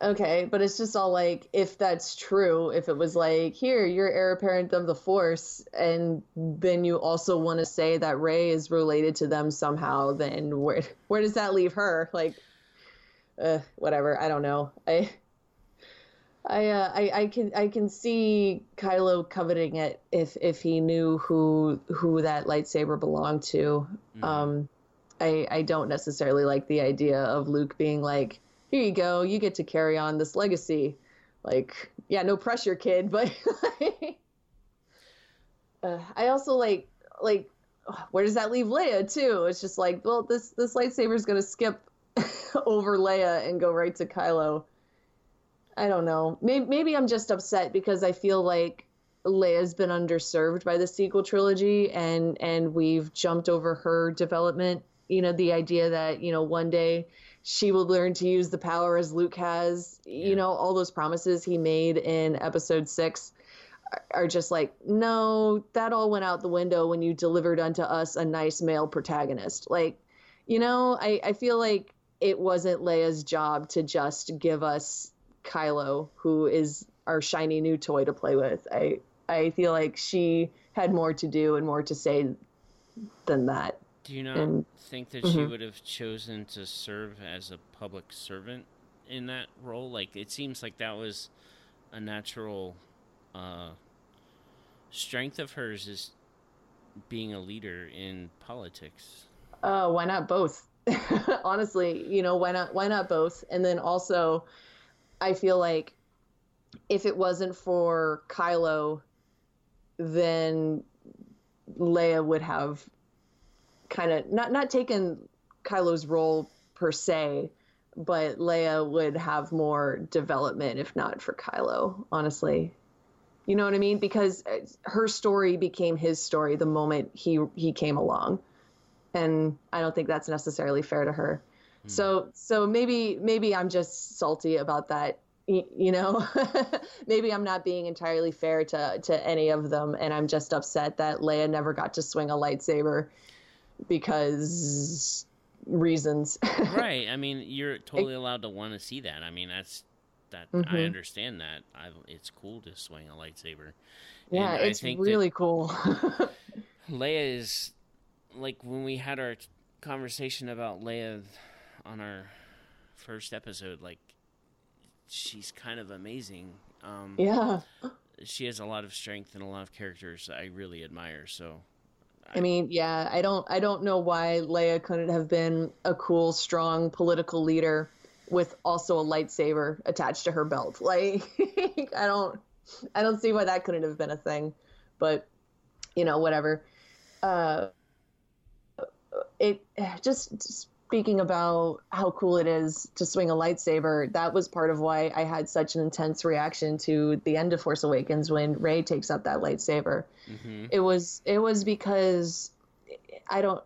Okay, but it's just all like if that's true, if it was like here you're heir apparent of the Force, and then you also want to say that Rey is related to them somehow, then where where does that leave her? Like, uh, whatever. I don't know. I. I, uh, I I can I can see Kylo coveting it if if he knew who who that lightsaber belonged to. Mhm. Um, I I don't necessarily like the idea of Luke being like, "Here you go, you get to carry on this legacy." Like, yeah, no pressure, kid, *laughs* but uh, I also like like where does that leave Leia too? It's just like, well, this this lightsaber is gonna skip *laughs* over Leia and go right to Kylo. I don't know. Maybe, maybe I'm just upset because I feel like Leia's been underserved by the sequel trilogy, and and we've jumped over her development. You know, the idea that you know one day she will learn to use the power as Luke has. Yeah. You know, all those promises he made in Episode Six are- just like, no, that all went out the window when you delivered unto us a nice male protagonist. Like, you know, I, I feel like it wasn't Leia's job to just give us Kylo, who is our shiny new toy to play with. I I feel like she had more to do and more to say than that. Do you not And- think that she Mhm. would have chosen to serve as a public servant in that role? Like, it seems like that was a natural uh, strength of hers is being a leader in politics. Uh, why not both? *laughs* Honestly, you know, why not why not both? And then also I feel like if it wasn't for Kylo, then Leia would have kind of not not taken Kylo's role per se, but Leia would have more development if not for Kylo, honestly. You know what I mean? Because uh, her story became his story the moment he he came along. And I don't think that's necessarily fair to her. So so maybe maybe I'm just salty about that. You know, *laughs* maybe I'm not being entirely fair to to any of them, and I'm just upset that Leia never got to swing a lightsaber because reasons. *laughs* right. I mean, you're totally allowed to want to see that. I mean, that's that. I Mhm. understand that. I, it's cool to swing a lightsaber. yeah, And I it's really cool. *laughs* Leia is like when we had our t- conversation about Leia on our first episode, like she's kind of amazing. Um, Yeah. she has a lot of strength and a lot of characters I really admire. So I mean, yeah, I don't I don't know why Leia couldn't have been a cool, strong political leader with also a lightsaber attached to her belt. *laughs* Like I don't I don't see why that couldn't have been a thing. But you know, whatever. Uh it just speaking about how cool it is to swing a lightsaber, that was part of why I had such an intense reaction to the end of Force Awakens when Rey takes up that lightsaber. mhm. It was it was because I don't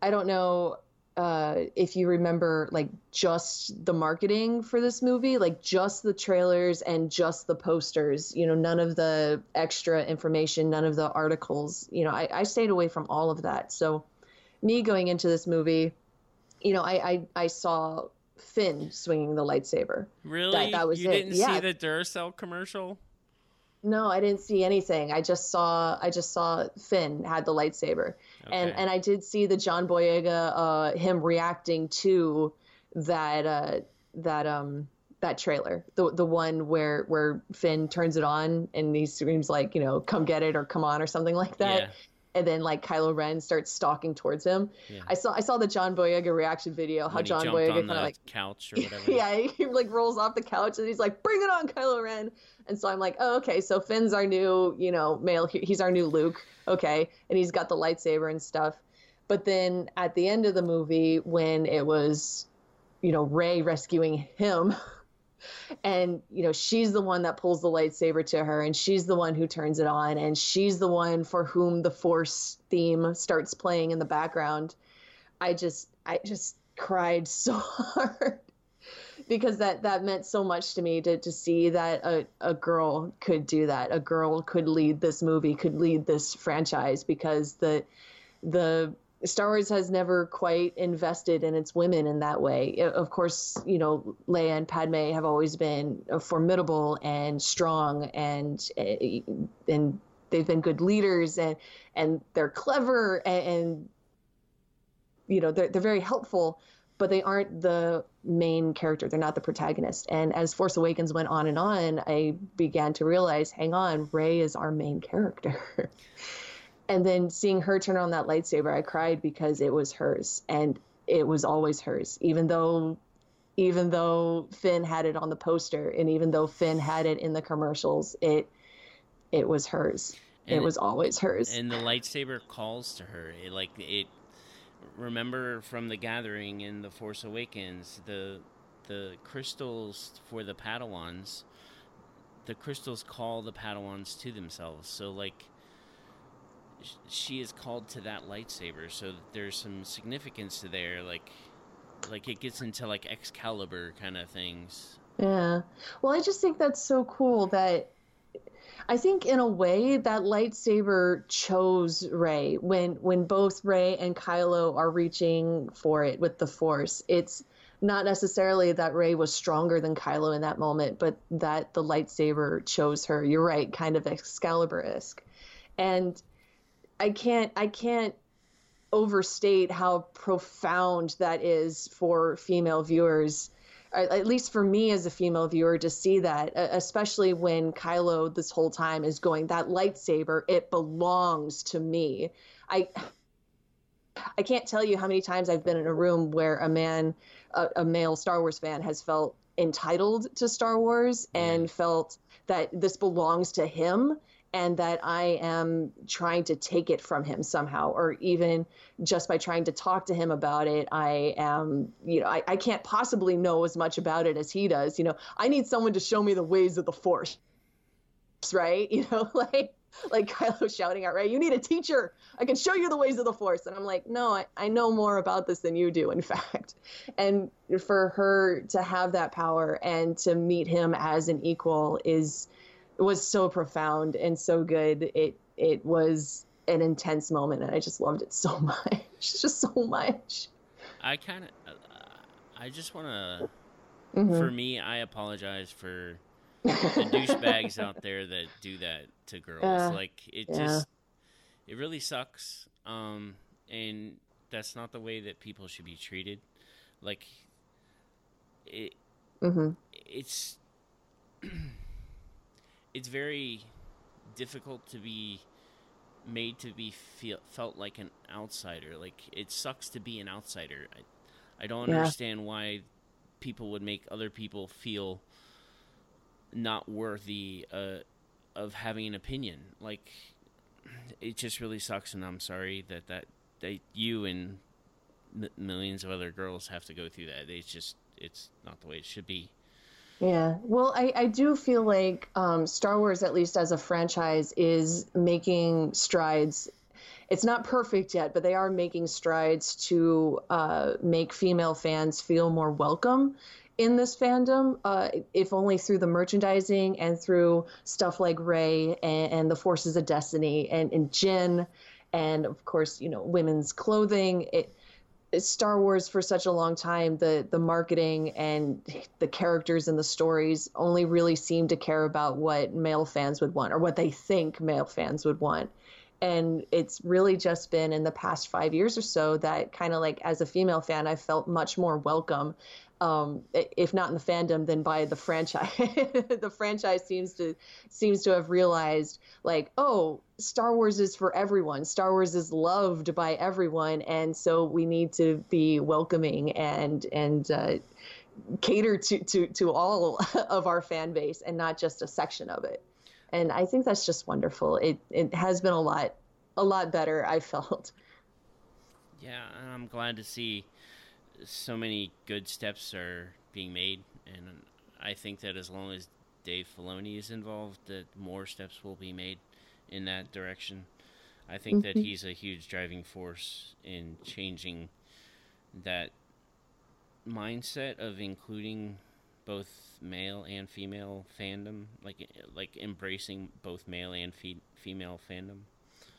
I don't know uh, if you remember like just the marketing for this movie, like just the trailers and just the posters. You know, none of the extra information, none of the articles. You know, I, I stayed away from all of that. So me going into this movie, you know, I I, I saw Finn swinging the lightsaber. really, that was you it. didn't Yeah. see the Duracell commercial? No, I didn't see anything. I just saw I just saw Finn had the lightsaber. And and I did see the John Boyega uh him reacting to that uh that um that trailer. The the one where where Finn turns it on and he screams like, you know, come get it or come on or something like that. Yeah. And then like Kylo Ren starts stalking towards him. Yeah. I saw I saw the John Boyega reaction video, how John Boyega kind of like couch or *laughs* whatever. yeah, he like rolls off the couch and he's like, "Bring it on, Kylo Ren!" And so I'm like, "Oh, okay. So Finn's our new, you know, male. He's our new Luke. Okay, and he's got the lightsaber and stuff." But then at the end of the movie, when it was, you know, Rey rescuing him, *laughs* and you know, she's the one that pulls the lightsaber to her, and she's the one who turns it on, and she's the one for whom the Force theme starts playing in the background. I just, I just cried *laughs* so hard because that that meant so much to me to to see that a, a girl could do that a girl could lead this movie could lead this franchise because the the Star Wars has never quite invested in its women in that way. Of course, you know, Leia and Padme have always been uh, formidable and strong and uh, and they've been good leaders and and they're clever and, and you know, they're they're very helpful but they aren't the main character. They're not the protagonist. And as Force Awakens went on and on, I began to realize, hang on, Rey is our main character. *laughs* and then seeing her turn on that lightsaber, I cried because it was hers and it was always hers, even though even though Finn had it on the poster and even though Finn had it in the commercials, it it was hers. And- it was always hers. and the lightsaber calls to her. It, like it. Remember from the gathering in the Force Awakens, the the crystals for the Padawans. The crystals call the Padawans to themselves. So like, she is called to that lightsaber. So there's some significance to there. Like, like it gets into like Excalibur kind of things. Yeah. Well, I just think that's so cool that I think in a way that lightsaber chose Rey when when both Rey and Kylo are reaching for it with the Force. It's not necessarily that Rey was stronger than Kylo in that moment, but that the lightsaber chose her. You're right, kind of Excalibur-esque. And I can't I can't overstate how profound that is for female viewers at least for me as a female viewer to see that especially when kylo this whole time is going that lightsaber it belongs to me. I i can't tell you how many times i've been in a room where a man a, a male star wars fan has felt entitled to star wars and felt that this belongs to him and that I am trying to take it from him somehow, or even just by trying to talk to him about it, I am, you know, I, I can't possibly know as much about it as he does. You know, I need someone to show me the ways of the force, right? *laughs* You know, like like Kylo shouting out, right? You need a teacher. I can show you the ways of the force. And I'm like, no, I, I know more about this than you do, in *laughs* fact. And for her to have that power and to meet him as an equal is was so profound and so good. It it was an intense moment, and I just loved it so *laughs* much, just so much. I kind of, I just want to. Mhm. For me, I apologize for the douchebags out there that do that to girls. Uh, like it yeah. just, it really sucks. Um, and that's not the way that people should be treated. Like it, mm-hmm. it's *clears throat* it's very difficult to be made to be feel, felt like an outsider. Like it sucks to be an outsider. I, I don't Yeah. understand why people would make other people feel not worthy uh, of having an opinion. Like it just really sucks, and I'm sorry that that that you and m- millions of other girls have to go through that. It's just it's not the way it should be. Yeah. Well, I, I do feel like um, Star Wars, at least as a franchise, is making strides. It's not perfect yet, but they are making strides to uh, make female fans feel more welcome in this fandom, uh, if only through the merchandising and through stuff like Rey and, and the Forces of Destiny and, and Jyn, and of course, you know, women's clothing. It, Star Wars for such a long time, the the marketing and the characters and the stories only really seem to care about what male fans would want or what they think male fans would want. And it's really just been in the past five years or so that kind of like as a female fan, I felt much more welcome, um, if not in the fandom, then by the franchise. *laughs* the franchise seems to seems to have realized like, oh, Star Wars is for everyone. Star Wars is loved by everyone, and so we need to be welcoming and and uh, cater to, to to all *laughs* of our fan base and not just a section of it. And I think that's just wonderful. It it has been a lot a lot better. I felt. Yeah, I'm glad to see so many good steps are being made, and I think that as long as Dave Filoni is involved, that more steps will be made in that direction. I think that Mhm. he's a huge driving force in changing that mindset of including both male and female fandom, like like embracing both male and fe- female fandom.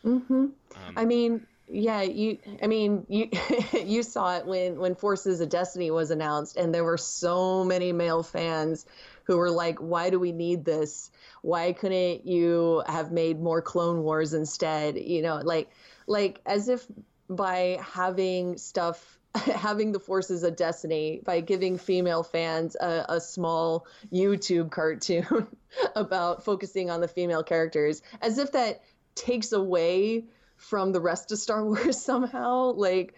hmm Um, I mean, yeah, you. I mean, you *laughs* you saw it when when Forces of Destiny was announced, and there were so many male fans who were like, "Why do we need this? Why couldn't you have made more Clone Wars instead?" You know, like like as if by having stuff. *laughs* Having the forces of destiny by giving female fans a, a small YouTube cartoon *laughs* about focusing on the female characters, as if that takes away from the rest of Star *laughs* Wars somehow. Like,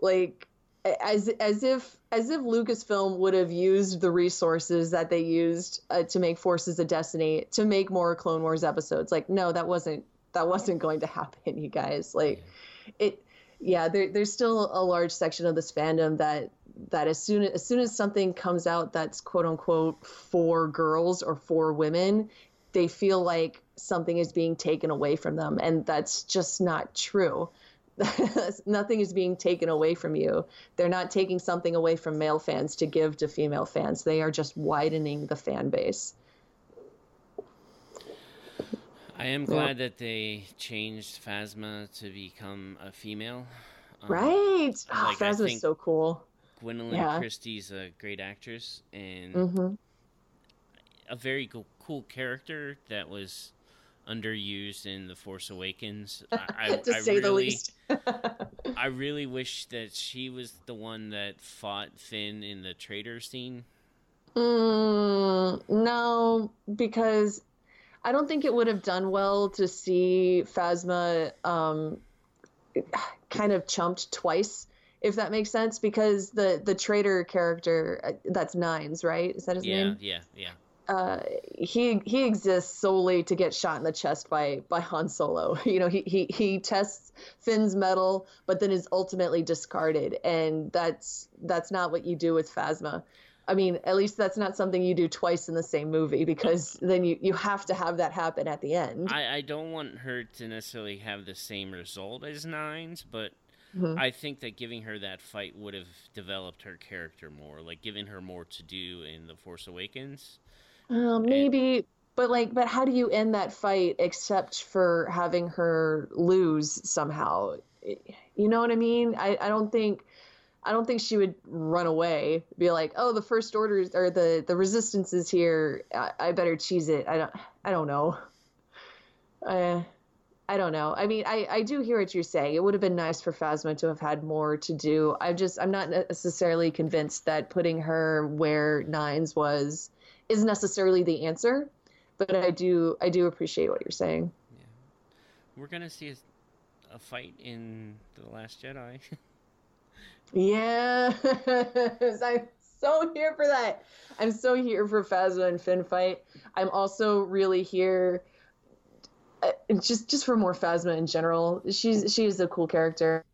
like as as if as if Lucasfilm would have used the resources that they used uh, to make Forces of Destiny to make more Clone Wars episodes. Like, no, that wasn't that wasn't going to *laughs* happen, you guys. Like, it. Yeah, there, there's still a large section of this fandom that that as soon as soon as something comes out that's quote unquote for girls or for women, they feel like something is being taken away from them and that's just not true. *laughs* Nothing is being taken away from you. They're not taking something away from male fans to give to female fans. They are just widening the fan base. I am glad that they changed Phasma to become a female. Um, right. Oh, like, I Phasma's think- so cool. Gwendoline Yeah. Christie's a great actress and hmm a very cool, cool character that was underused in The Force Awakens. *laughs* I, I, to I say the really, least *laughs* I really wish that she was the one that fought Finn in the traitor scene. Mm, no, because I don't think it would have done well to see Phasma um, kind of chumped twice, if that makes sense. Because the the traitor character, uh, that's Nines, right? Is that his Yeah, name? Yeah, yeah, yeah. Uh, he he exists solely to get shot in the chest by by Han Solo. *laughs* You know, he he he tests Finn's mettle, but then is ultimately discarded, and that's that's not what you do with Phasma. I mean, at least that's not something you do twice in the same movie because then you, you have to have that happen at the end. I, I don't want her to necessarily have the same result as Nines, but Mhm. I think that giving her that fight would have developed her character more, like giving her more to do in The Force Awakens. Uh, maybe, but like, but how do you end that fight except for having her lose somehow? You know what I mean? I, I don't think, I don't think she would run away, be like, oh, the first orders or the the resistance is here. I, I better cheese it. I don't, I don't know. Uh, I don't know. I mean, I, I do hear what you're saying. It would have been nice for Phasma to have had more to do. I'm just I'm not necessarily convinced that putting her where Nines was is necessarily the answer. But I do I do appreciate what you're saying. Yeah, we're gonna see a, a fight in the Last Jedi. *laughs* yeah, I'm so here for that. I'm so here for Phasma and Finn fight. I'm also really here uh, just just for more Phasma in general. She's she is a cool character.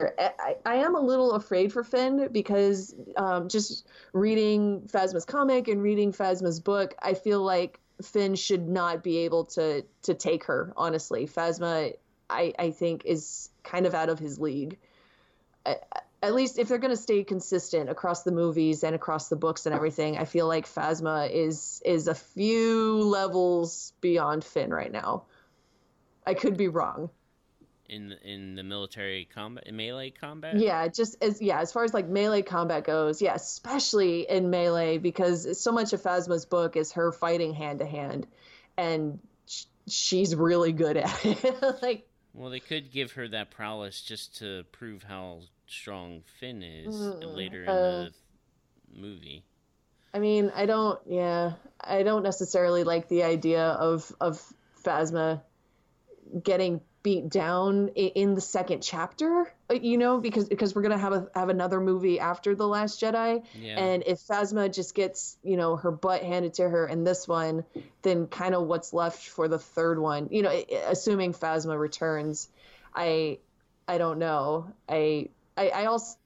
I, I am a little afraid for Finn because um, just reading Phasma's comic and reading Phasma's book, I feel like Finn should not be able to to take her. Honestly, Phasma, I I think is kind of out of his league. At least if they're going to stay consistent across the movies and across the books and everything, I feel like Phasma is is a few levels beyond Finn right now. I could be wrong. In in the military combat, in melee combat. Yeah, just as yeah, as far as like melee combat goes, yeah, especially in melee because so much of Phasma's book is her fighting hand to hand, and sh- she's really good at it. *laughs* like, well, they could give her that prowess just to prove how strong Finn is mm, later in uh, the movie. I mean, I don't. Yeah, I don't necessarily like the idea of of Phasma getting beat down in the second chapter. Uh, you know, because because we're gonna have a have another movie after the Last Jedi, yeah. and if Phasma just gets you know her butt handed to her in this one, then kind of what's left for the third one. You know, assuming Phasma returns, I I don't know. I I, I also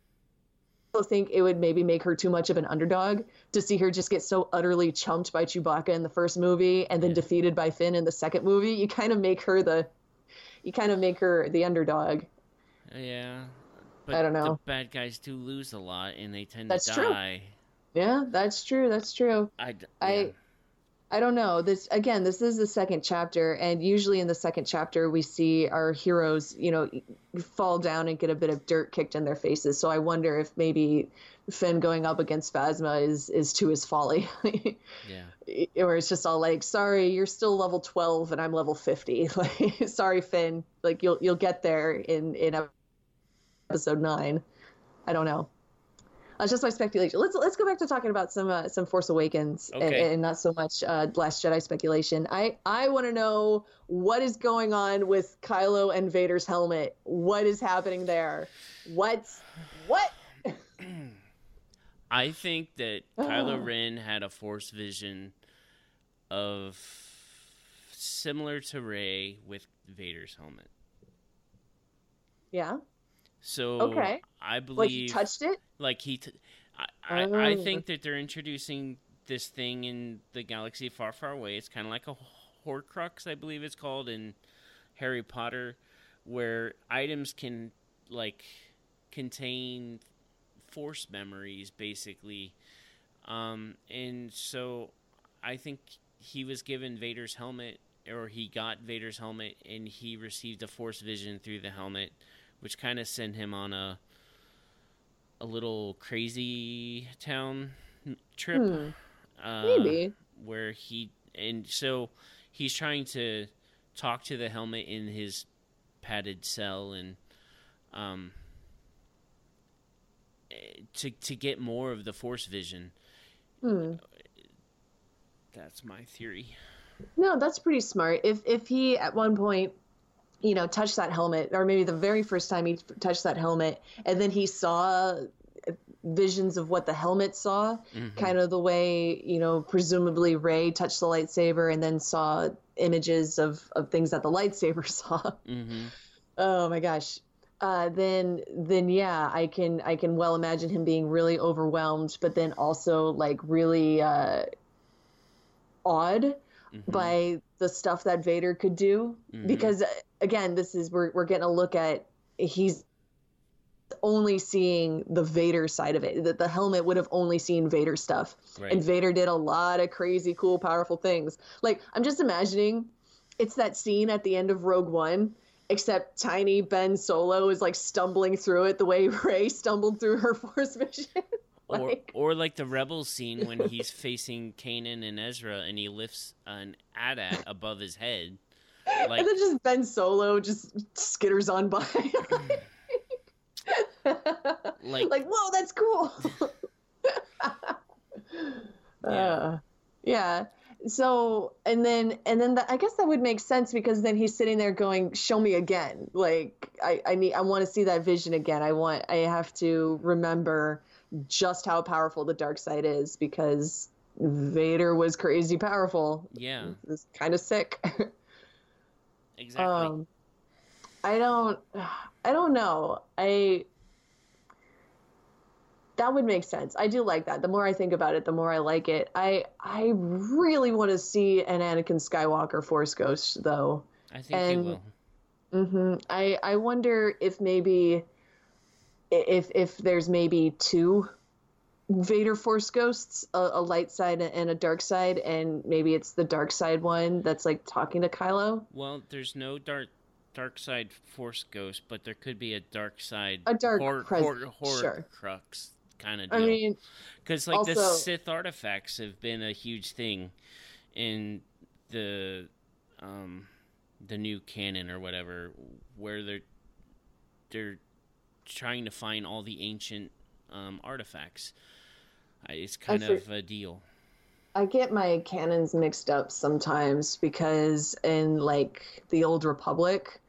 think it would maybe make her too much of an underdog to see her just get so utterly chumped by Chewbacca in the first movie and then yeah. defeated by Finn in the second movie. You kind of make her the, you kind of make her the underdog. Yeah, but I don't know. The bad guys do lose a lot, and they tend that's to die. True. Yeah, that's true. That's true. I, yeah. I I don't know. This again, this is the second chapter, and usually in the second chapter we see our heroes, you know, fall down and get a bit of dirt kicked in their faces. So I wonder if maybe Finn going up against Phasma is is to his folly. *laughs* yeah. Or it's just all like, sorry, you're still level twelve and I'm level fifty. *laughs* Like, sorry, Finn. Like you'll you'll get there in in episode nine. I don't know. That's just my speculation. Let's let's go back to talking about some uh, some Force Awakens okay. and, and, not so much uh, Last Jedi speculation. I I want to know what is going on with Kylo and Vader's helmet. What is happening there? What what? *clears throat* I think that Kylo Ren had a Force vision of similar to Rey with Vader's helmet. Yeah. So okay, I believe like he touched it. Like he, t- I, oh. I, I oh. think that they're introducing this thing in the galaxy far, far away. It's kind of like a Horcrux, I believe it's called in Harry Potter, where items can like contain force memories, basically. Um, and so I think he was given Vader's helmet, or he got Vader's helmet, and he received a force vision through the helmet which kind of sent him on a a little crazy town trip. Hmm. Uh, Maybe where he and so he's trying to talk to the helmet in his padded cell and um to to get more of the force vision. Hmm. That's my theory. No, that's pretty smart. If if he at one point you know, touched that helmet, or maybe the very first time he touched that helmet, and then he saw visions of what the helmet saw, mm-hmm. kind of the way, you know, presumably Rey touched the lightsaber and then saw images of, of things that the lightsaber *laughs* saw. Mm-hmm. Oh my gosh. Uh, then then yeah, I can I can well imagine him being really overwhelmed, but then also like really uh, awed mm-hmm. by the stuff that Vader could do. Mm-hmm. Because again, this is we're we're getting a look at he's only seeing the Vader side of it. That the helmet would have only seen Vader stuff, right. and Vader did a lot of crazy, cool, powerful things. Like I'm just imagining, it's that scene at the end of Rogue One, except tiny Ben Solo is like stumbling through it the way *laughs* Rey stumbled through her Force vision. *laughs* like... Or, or like the rebel scene when he's facing Kanan and Ezra, and he lifts an AT-AT above his head Like, and then just Ben Solo just skitters on by. *laughs* like, like, whoa, that's cool. Yeah. Uh, yeah. So, and then, and then the, I guess that would make sense because then he's sitting there going, "Show me again." Like, I, I need, I want to see that vision again. I want, I have to remember just how powerful the dark side is because Vader was crazy powerful. yeah, It's kind of sick. exactly. Um, I don't, I don't know. I that would make sense. I do like that. The more I think about it, the more I like it. I I really want to see an Anakin Skywalker Force Ghost though. I think and- he will. hmm I I wonder if maybe if if there's maybe two Vader Force Ghosts, a, a light side and a dark side, and maybe it's the dark side one that's like talking to Kylo. Well, there's no dark dark side force ghost, but there could be a dark side A dark hor- pres- hor- hor- sure. crux kind of I deal. mean, Because like the Sith artifacts have been a huge thing in the um the new canon or whatever, where they're they're trying to find all the ancient um, artifacts. I- It's kind of a deal. I get my canons mixed up sometimes because in like the old Republic,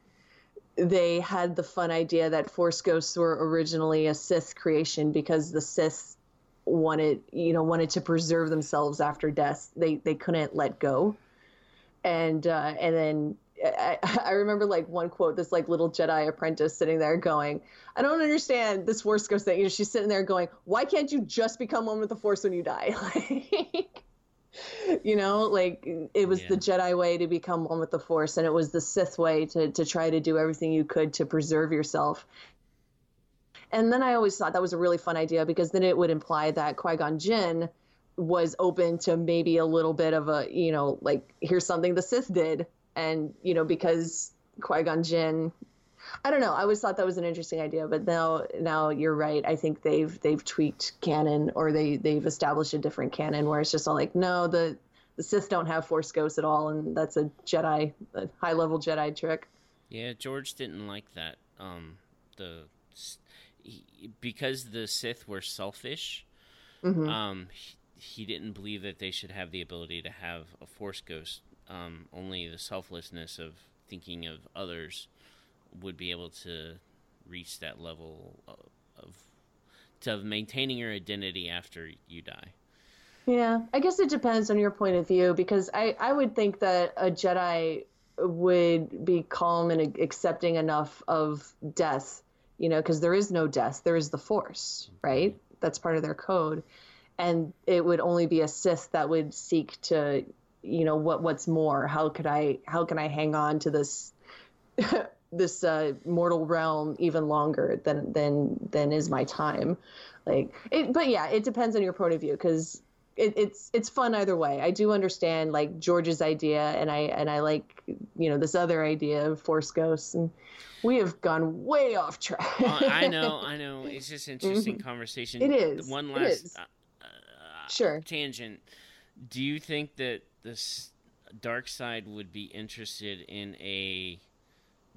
they had the fun idea that Force Ghosts were originally a Sith creation because the Sith wanted, you know, wanted to preserve themselves after death. They they couldn't let go, and uh, and then. I, I remember like one quote, this like little Jedi apprentice sitting there going, I don't understand this Force Ghost thing. You know, she's sitting there going, Why can't you just become one with the Force when you die? *laughs* *laughs* You know like it was the jedi way to become one with the force and it was the sith way to, to try to do everything you could to preserve yourself. And then i always thought that was a really fun idea because then it would imply that qui-gon jinn was open to maybe a little bit of a you know like here's something the sith did. And you know because qui-gon jinn I don't know. I always thought that was an interesting idea, but now now you're right. I think they've they've tweaked canon or they they've established a different canon where it's just all like, no, the the Sith don't have Force ghosts at all, and that's a Jedi, a high level Jedi trick. Yeah, George didn't like that. Um, the he, because the Sith were selfish. Mm-hmm. Um, he, he didn't believe that they should have the ability to have a Force ghost. Um, only the selflessness of thinking of others would be able to reach that level of, of to maintaining your identity after you die. Yeah, I guess it depends on your point of view because I, I would think that a Jedi would be calm and accepting enough of death, you know, because there is no death, there is the Force, mm-hmm. right? That's part of their code. And it would only be a Sith that would seek to, you know, what what's more? How could I how can I hang on to this *laughs* this uh, mortal realm even longer than than than is my time? Like, it, but yeah, it depends on your point of view because it, it's it's fun either way. I do understand like George's idea, and I and I like you know this other idea of Force Ghosts, and we have gone way off track. Well, I *laughs* know, I know. It's just interesting conversation. Mm-hmm. It is, One last is. uh, uh, Sure. tangent. Do you think that this dark side would be interested in a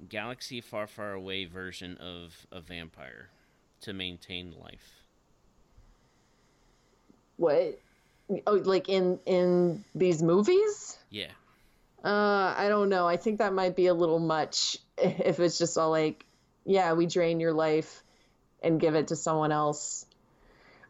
galaxy far, far away version of a vampire to maintain life? what? Oh, like in in these movies? Yeah. Uh, I don't know. I think that might be a little much *laughs* if it's just all like, yeah, we drain your life and give it to someone else.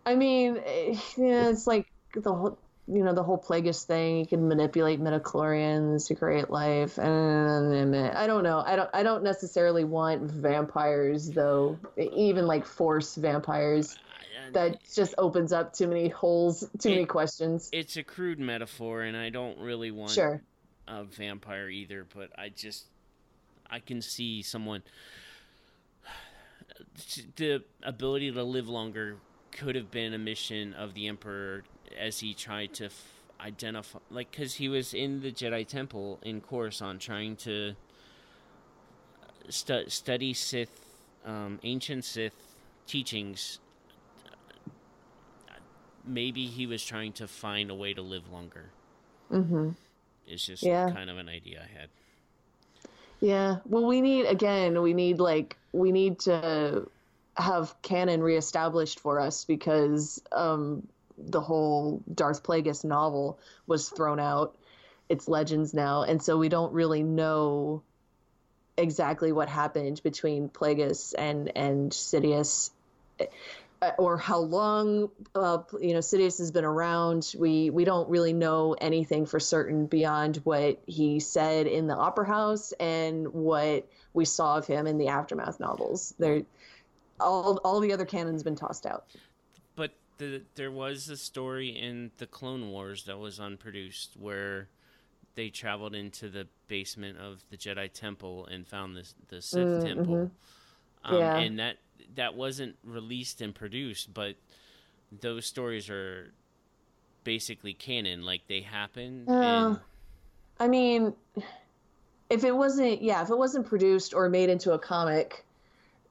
I mean, *sighs* yeah, it's like the whole, you know, the whole Plagueis thing. You can manipulate midichlorians to create life, and I don't know. I don't. I don't necessarily want vampires though. Even like force vampires. Uh, that just opens up too many holes, too many questions. It's a crude metaphor, and I don't really want Sure. a vampire either, but I just I can see someone *sighs* the ability to live longer could have been a mission of the emperor as he tried to f- identify like cuz he was in the Jedi temple in Coruscant trying to stu- study Sith um, ancient Sith teachings maybe he was trying to find a way to live longer Mm-hmm. it's just Yeah. kind of an idea I had. Yeah. Well, we need again. We need like we need to have canon reestablished for us because um, the whole Darth Plagueis novel was thrown out. It's legends now, and so we don't really know exactly what happened between Plagueis and and Sidious uh, or how long uh, you know Sidious has been around. We we don't really know anything for certain beyond what he said in the Opera House and what we saw of him in the aftermath novels. There, all all the other canon's been tossed out. The, there was a story in the Clone Wars that was unproduced where they traveled into the basement of the Jedi Temple and found the the Sith Mm, Temple. mhm. Um, Yeah. and that that wasn't released and produced, but those stories are basically canon, like they happened. Uh, and I mean, if it wasn't, yeah, if it wasn't produced or made into a comic,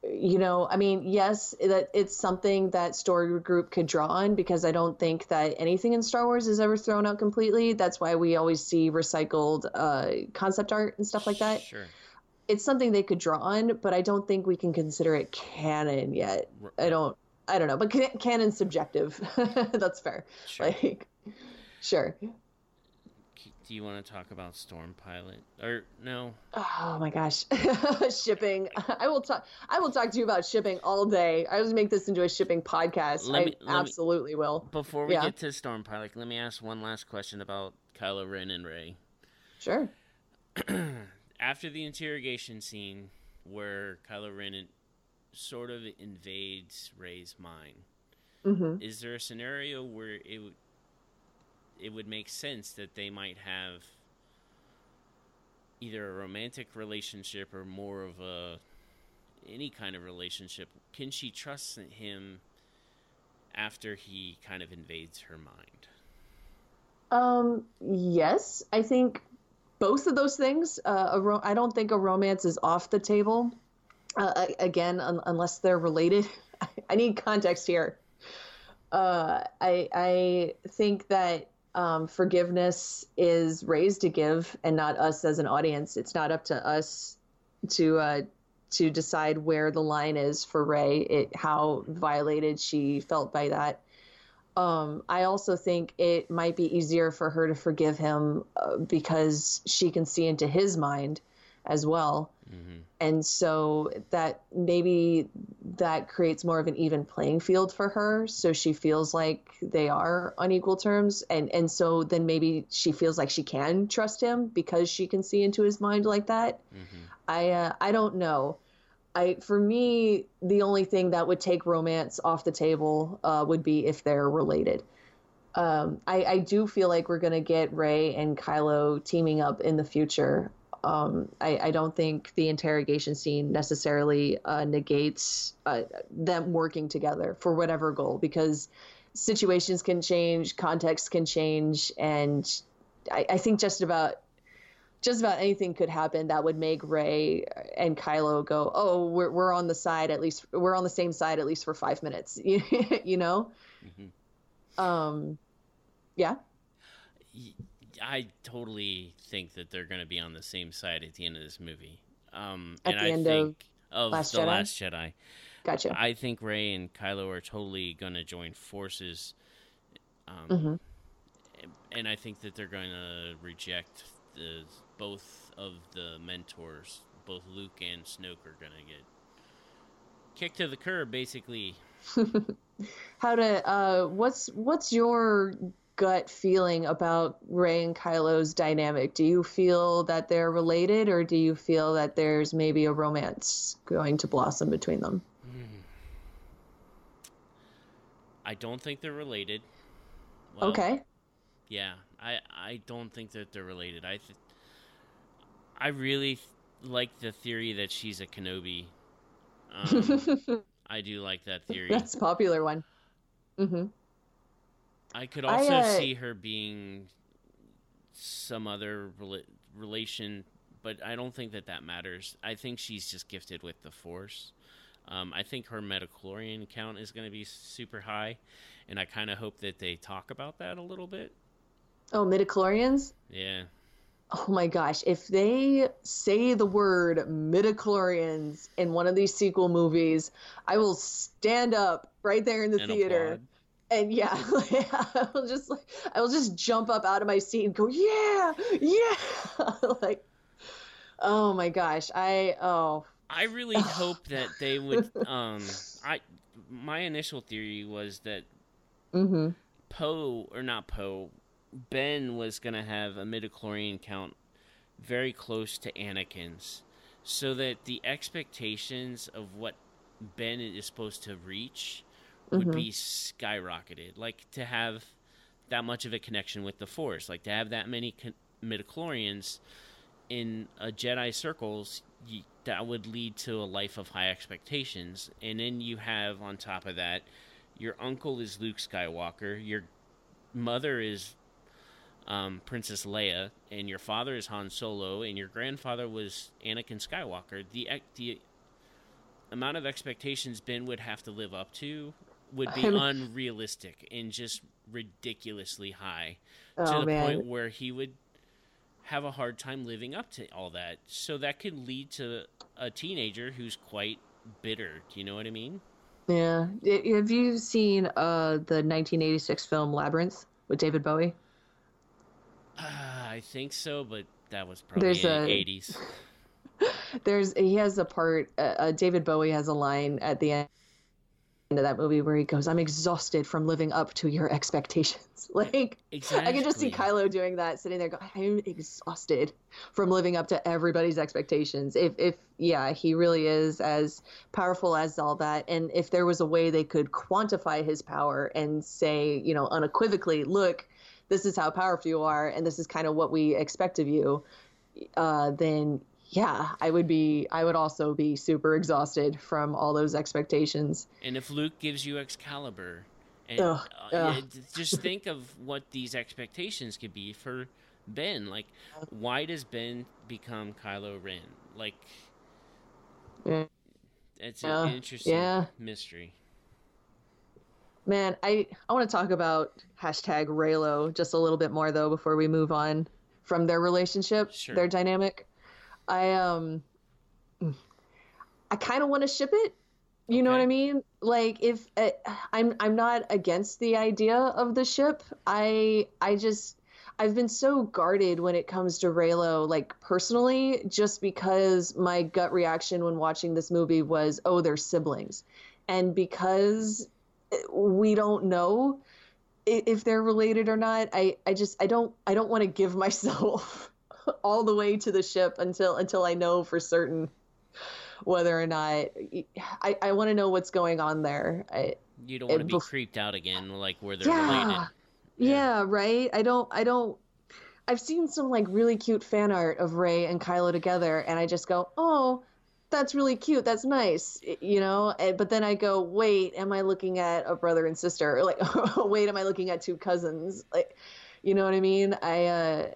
you know, I mean, yes, that it's something that story group could draw on because I don't think that anything in Star Wars is ever thrown out completely. That's why we always see recycled uh, concept art and stuff like that. Sure. It's something they could draw on, but I don't think we can consider it canon yet. I don't. I don't know, but ca- canon's subjective. *laughs* That's fair. Sure. Like, sure. Do you want to talk about Storm Pilot or no? Oh my gosh, *laughs* shipping! I will talk. I will talk to you about shipping all day. I will make this into a shipping podcast. Let I me- me- absolutely will. Before we Yeah. get to Storm Pilot, let me ask one last question about Kylo Ren and Rey. Sure. *clears throat* After the interrogation scene where Kylo Ren sort of invades Rey's mind, hmm is there a scenario where it would it would make sense that they might have either a romantic relationship or more of a any kind of relationship? Can she trust him after he kind of invades her mind? Um. Yes, I think both of those things. Uh, ro- I don't think a romance is off the table. Uh, again, un- unless they're related. *laughs* I need context here. Uh, I I think that um, forgiveness is raised to give, and not us as an audience. It's not up to us to uh, to decide where the line is for Rey. It how violated she felt by that. Um, I also think it might be easier for her to forgive him uh, because she can see into his mind as well. hmm And so that maybe that creates more of an even playing field for her. So she feels like they are on equal terms. And, and so then maybe she feels like she can trust him because she can see into his mind like that. hmm I uh, I don't know. I for me the only thing that would take romance off the table uh, would be if they're related. Um, I, I do feel like we're gonna get Rey and Kylo teaming up in the future. Um, I, I don't think the interrogation scene necessarily uh, negates uh, them working together for whatever goal because situations can change, context can change, and I, I think just about just about anything could happen that would make Rey and Kylo go, "Oh, we're we're on the side at least. We're on the same side at least for five minutes." *laughs* you know. hmm Um, yeah. I totally think that they're going to be on the same side at the end of this movie. Um, At and the I end of think of, Last the Jedi? Last Jedi. Gotcha. I think Rey and Kylo are totally going to join forces. Um, Mhm. And I think that they're going to reject the both of the mentors. Both Luke and Snoke are going to get kicked to the curb, basically. *laughs* How to? Uh, what's what's your gut feeling about Rey and Kylo's dynamic? Do you feel that they're related, or do you feel that there's maybe a romance going to blossom between them? I don't think they're related. Well, okay. Yeah, I I don't think that they're related. I th- I really th- like the theory that she's a Kenobi. Um, *laughs* I do like that theory. That's a popular one. hmm I could I, also uh, see her being some other rela- relation, but I don't think that that matters. I think she's just gifted with the Force. Um, I think her midichlorian count is going to be super high, and I kind of hope that they talk about that a little bit. Oh, midichlorians. Yeah. oh my gosh, if they say the word midichlorians in one of these sequel movies, I will stand up right there in the And theater. applaud. And yeah, *laughs* I will just like I will just jump up out of my seat and go, yeah, yeah, *laughs* like, oh my gosh, I oh I really *sighs* hope that they would. Um, I my initial theory was that mm-hmm. Poe or not Poe, Ben was gonna have a midichlorian count very close to Anakin's, so that the expectations of what Ben is supposed to reach would Mhm. be skyrocketed. Like to have that much of a connection with the Force, like to have that many con- midichlorians in a Jedi circles. You, that would lead to a life of high expectations, and then you have on top of that your uncle is Luke Skywalker, your mother is um, Princess Leia, and your father is Han Solo, and your grandfather was Anakin Skywalker. The the amount of expectations Ben would have to live up to would be unrealistic and just ridiculously high to oh the man, point where he would have a hard time living up to all that. So that could lead to a teenager who's quite bitter. Do you know what I mean? yeah. Have you seen uh the 1986 film Labyrinth with David Bowie? Uh, I think so, but that was probably There's in a- the 80s. *laughs* There's he has a part. Uh, uh, David Bowie has a line at the end of that movie where he goes, "I'm exhausted from living up to your expectations." *laughs* Like Exactly. I can just see Kylo doing that, sitting there going, "I'm exhausted from living up to everybody's expectations." If if yeah, he really is as powerful as all that, and if there was a way they could quantify his power and say, you know, unequivocally, look, this is how powerful you are, and this is kind of what we expect of you, uh, then yeah, I would be. I would also be super exhausted from all those expectations. And if Luke gives you Excalibur, and Ugh, uh, ugh. just think of what these expectations could be for Ben. Like, why does Ben become Kylo Ren? Like, Yeah. it's Yeah, an interesting yeah. mystery. Man, I I want to talk about hashtag Reylo just a little bit more though before we move on from their relationship, Sure. their dynamic. I um, I kind of want to ship it. You know what I mean? Like if uh, I'm I'm not against the idea of the ship. I I just I've been so guarded when it comes to Reylo, like personally, just because my gut reaction when watching this movie was, oh, they're siblings, and because we don't know if they're related or not i i just i don't i don't want to give *laughs* myself *laughs* all the way to the ship until until i know for certain whether or not i i want to know what's going on there. I, You don't want to be bef- creeped out again, like where they're yeah, related. yeah right? I don't i don't i've seen some like really cute fan art of rey and kylo together and i just go oh that's really cute that's nice you know? But then i go wait am i looking at a brother and sister? Or *laughs* like *laughs* wait am i looking at two cousins? Like you know what i mean? I uh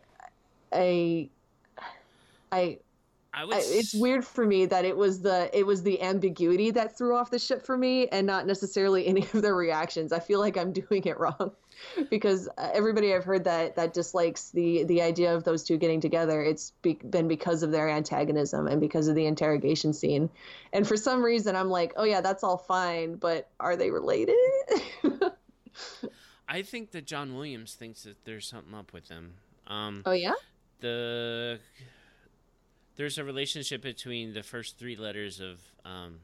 i i I it's weird for me that it was the it was the ambiguity that threw off the ship for me and not necessarily any of their reactions. I feel like I'm *laughs* doing it wrong because uh, everybody I've heard that that dislikes the the idea of those two getting together. It's be, been because of their antagonism and because of the interrogation scene. And for some reason, I'm like, oh yeah, that's all fine, but are they related? *laughs* I think that John Williams thinks that there's something up with them. Um, oh yeah. The there's a relationship between the first three letters of um,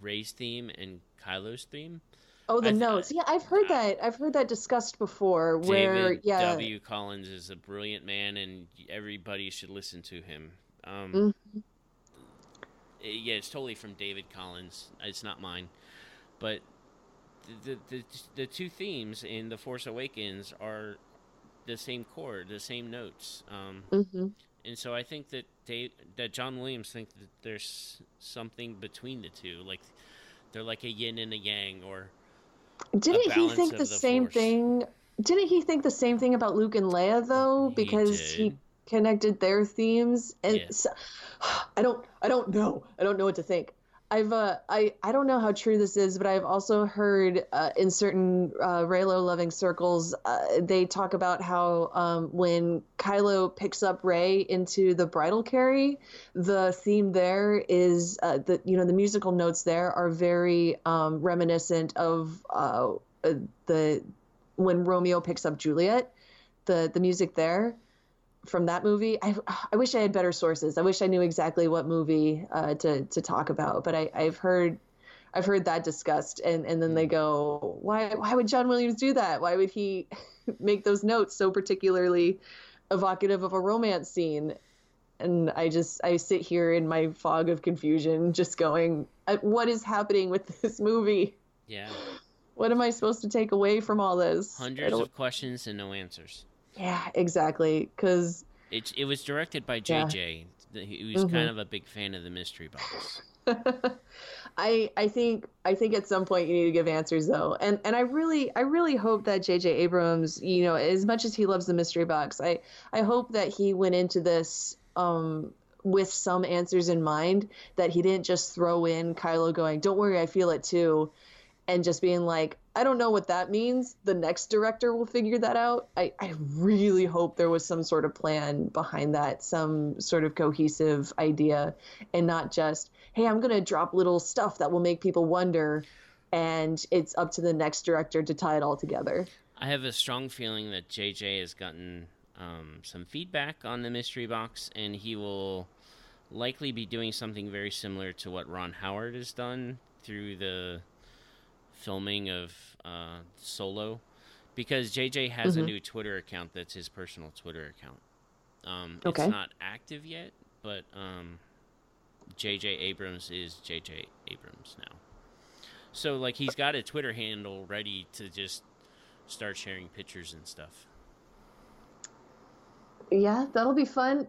Rey's theme and Kylo's theme. Oh, the I th- notes. Yeah, I've heard that. I've heard that discussed before. Where David yeah, W. Collins is a brilliant man, and everybody should listen to him. Um, Mhm. eh, yeah, it's totally from David Collins. It's not mine, but the the the two themes in the Force Awakens are the same chord, the same notes. Um, hmm and so I think that Dave, that John Williams thinks that there's something between the two, like they're like a yin and a yang, or Didn't he think the, the same Force. thing? Didn't he think the same thing about Luke and Leia though? Because he, did. connected their themes, and Yeah. so, *sighs* I don't, I don't know, I don't know what to think. I've uh, I I don't know how true this is, but I've also heard uh, in certain uh, Reylo loving circles uh, they talk about how um, when Kylo picks up Rey into the bridal carry, the theme there is uh, the you know the musical notes there are very um, reminiscent of uh, the when Romeo picks up Juliet, the the music there from that movie. I, I wish I had better sources. I wish I knew exactly what movie uh, to to talk about. But I, I've heard I've heard that discussed, and and then they go, why why would John Williams do that? Why would he *laughs* make those notes so particularly evocative of a romance scene? And I just I sit here in my fog of confusion, just going, uh, what is happening with *laughs* this movie? Yeah. What am I supposed to take away from all this? Hundreds of questions and no answers. Yeah, exactly. Because it it was directed by JJ. Yeah. He was mm-hmm. kind of a big fan of the mystery box. *laughs* I I think I think at some point you need to give answers though, and and I really I really hope that J.J. Abrams, you know, as much as he loves the mystery box, I I hope that he went into this um, with some answers in mind. That he didn't just throw in Kylo going, "Don't worry, I feel it too," and just being like, I don't know what that means. The next director will figure that out. I, I really hope there was some sort of plan behind that, some sort of cohesive idea, and not just, hey, I'm going to drop little stuff that will make people wonder, and it's up to the next director to tie it all together. I have a strong feeling that JJ has gotten um, some feedback on the mystery box, and he will likely be doing something very similar to what Ron Howard has done through the filming of uh, Solo because JJ has mm-hmm. a new Twitter account that's his personal Twitter account. Um, okay. It's not active yet, but um, JJ Abrams is JJ Abrams now. So like he's got a Twitter handle ready to just start sharing pictures and stuff. Yeah, that'll be fun.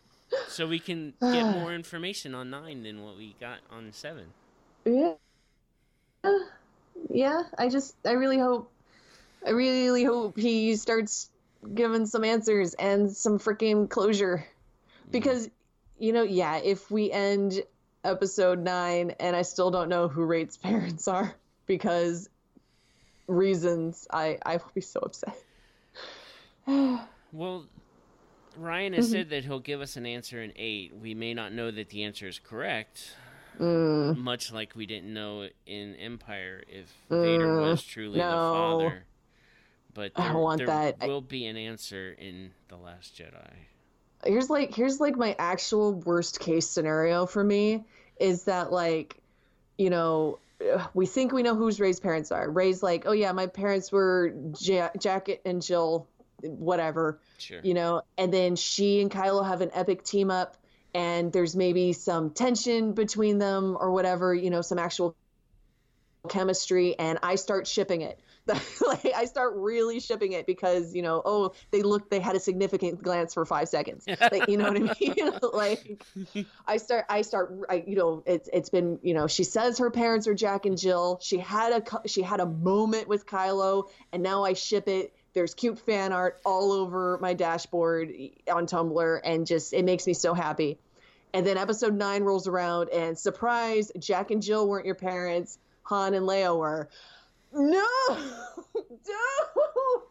*laughs* so we can *sighs* get more information on nine than what we got on seven. Yeah yeah, I just I really hope I really hope he starts giving some answers and some freaking closure. Because you know, yeah, if we end episode 9 and I still don't know who Rate's *laughs* parents are because reasons, I I will be so upset. well, Rian has mm-hmm. said that he'll give us an answer in 8. We may not know that the answer is correct. Mm. Much like we didn't know in Empire if mm. Vader was truly no. the father. But there, I want there that. will be an answer in The Last Jedi. Here's like here's like my actual worst case scenario for me is that like, you know, we think we know whose Rey's parents are. Rey's like, oh yeah, my parents were ja- Jacket and Jill, whatever. Sure. You know, and then she and Kylo have an epic team up and there's maybe some tension between them or whatever, you know, some actual chemistry, and I start shipping it. *laughs* like I start really shipping it because you know, oh, they look, they had a significant glance for five seconds. Like, you know what I *laughs* mean? *laughs* like, I start, I start, I, you know, it's it's been, you know, she says her parents are Jack and Jill. She had a she had a moment with Kylo, and now I ship it there's cute fan art all over my dashboard on Tumblr, and just it makes me so happy. And then episode nine rolls around, and surprise, Jack and Jill weren't your parents. Han and Leia were. No, *laughs* don't.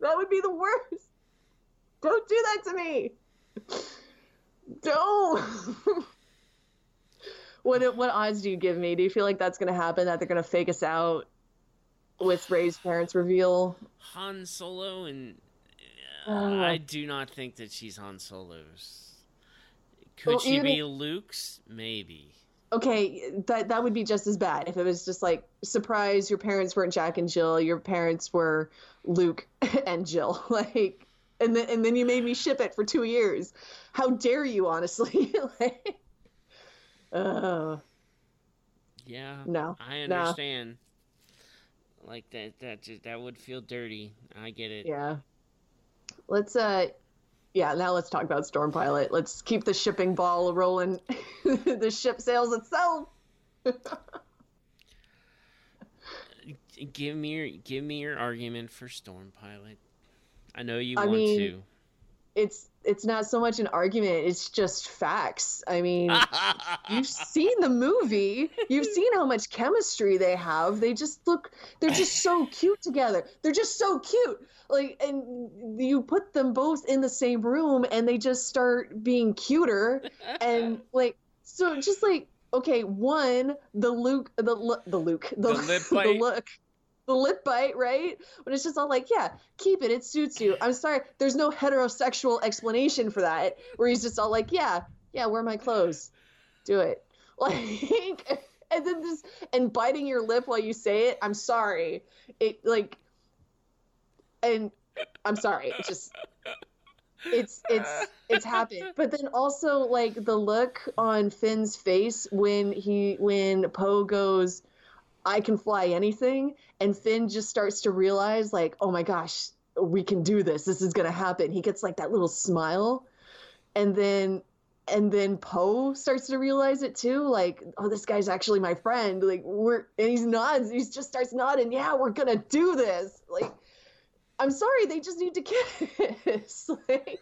That would be the worst. Don't do that to me. Don't. *laughs* what what odds do you give me? Do you feel like that's going to happen? That they're going to fake us out? With Rey's parents reveal. Han Solo and uh, uh, I do not think that she's Han Solo's. Could well, she be Luke's? Maybe. Okay, that that would be just as bad if it was just like surprise. Your parents weren't Jack and Jill. Your parents were Luke *laughs* and Jill. *laughs* Like, and then and then you made me ship it for two years. How dare you? Honestly, *laughs* like, uh, yeah. No, I understand. No like that that just, that would feel dirty. I get it. Yeah. Let's uh yeah, now let's talk about Storm Pilot. Let's keep the shipping ball rolling. *laughs* the ship sails itself. *laughs* give me your give me your argument for Storm Pilot. I know you I want mean, to. it's it's not so much an argument it's just facts. I mean *laughs* you've seen the movie. You've seen how much chemistry they have. They just look they're just so cute together. They're just so cute. Like and you put them both in the same room and they just start being cuter. And *laughs* like so just like okay one the luke the the luke the, The *laughs* the look the lip bite, right? But it's just all like, yeah, keep it. It suits you. I'm sorry. There's no heterosexual explanation for that where he's just all like, yeah, yeah, wear my clothes. Do it. *laughs* Like, and then this, and biting your lip while you say it. I'm sorry. It, like, and I'm sorry. Just, it's, it's, it's happened. But then also, like, the look on Finn's face when he, when Poe goes, I can fly anything. And Finn just starts to realize, like, oh my gosh, we can do this. This is going to happen. He gets like that little smile. And then, and then Poe starts to realize it too. Like, oh, this guy's actually my friend. Like, we're, and he's nods. He just starts nodding. Yeah, we're going to do this. Like, I'm sorry. They just need to *laughs* kiss. like,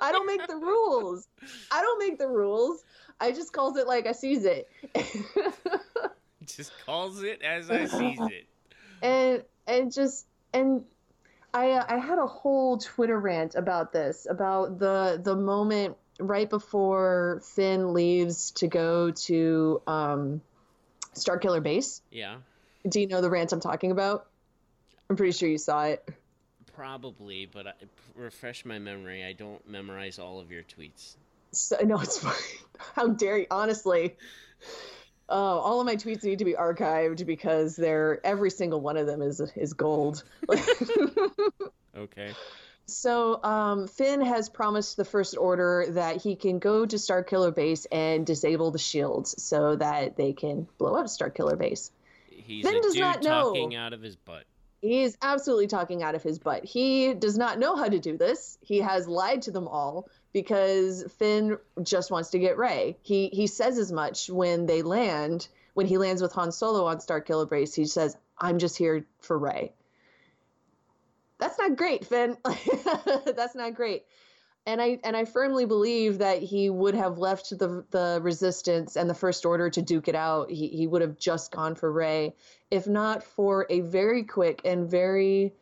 I don't make the rules. I don't make the rules. I just calls it like I sees it. *laughs* Just calls it as I sees it. And and just and I uh, I had a whole Twitter rant about this about the the moment right before Finn leaves to go to um, Starkiller Base. Yeah, Do you know the rant I'm talking about? I'm pretty sure you saw it. probably, but I, refresh my memory. I don't memorize all of your tweets. So, no, it's *laughs* fine. How dare you? Honestly, uh, all of my tweets need to be archived because they're every single one of them is is gold. *laughs* Okay. So um, Finn has promised the First Order that he can go to Starkiller Base and disable the shields so that they can blow up Starkiller Base. He's Finn a does not know. talking out of his butt. He is absolutely talking out of his butt. He does not know how to do this. He has lied to them all because Finn just wants to get Rey. He he says as much when they land. When he lands with Han Solo on Starkiller Base, he says, "I'm just here for Rey." That's not great, Finn. *laughs* That's not great. And I and I firmly believe that he would have left the the resistance and the first order to duke it out. He he would have just gone for Rey, if not for a very quick and very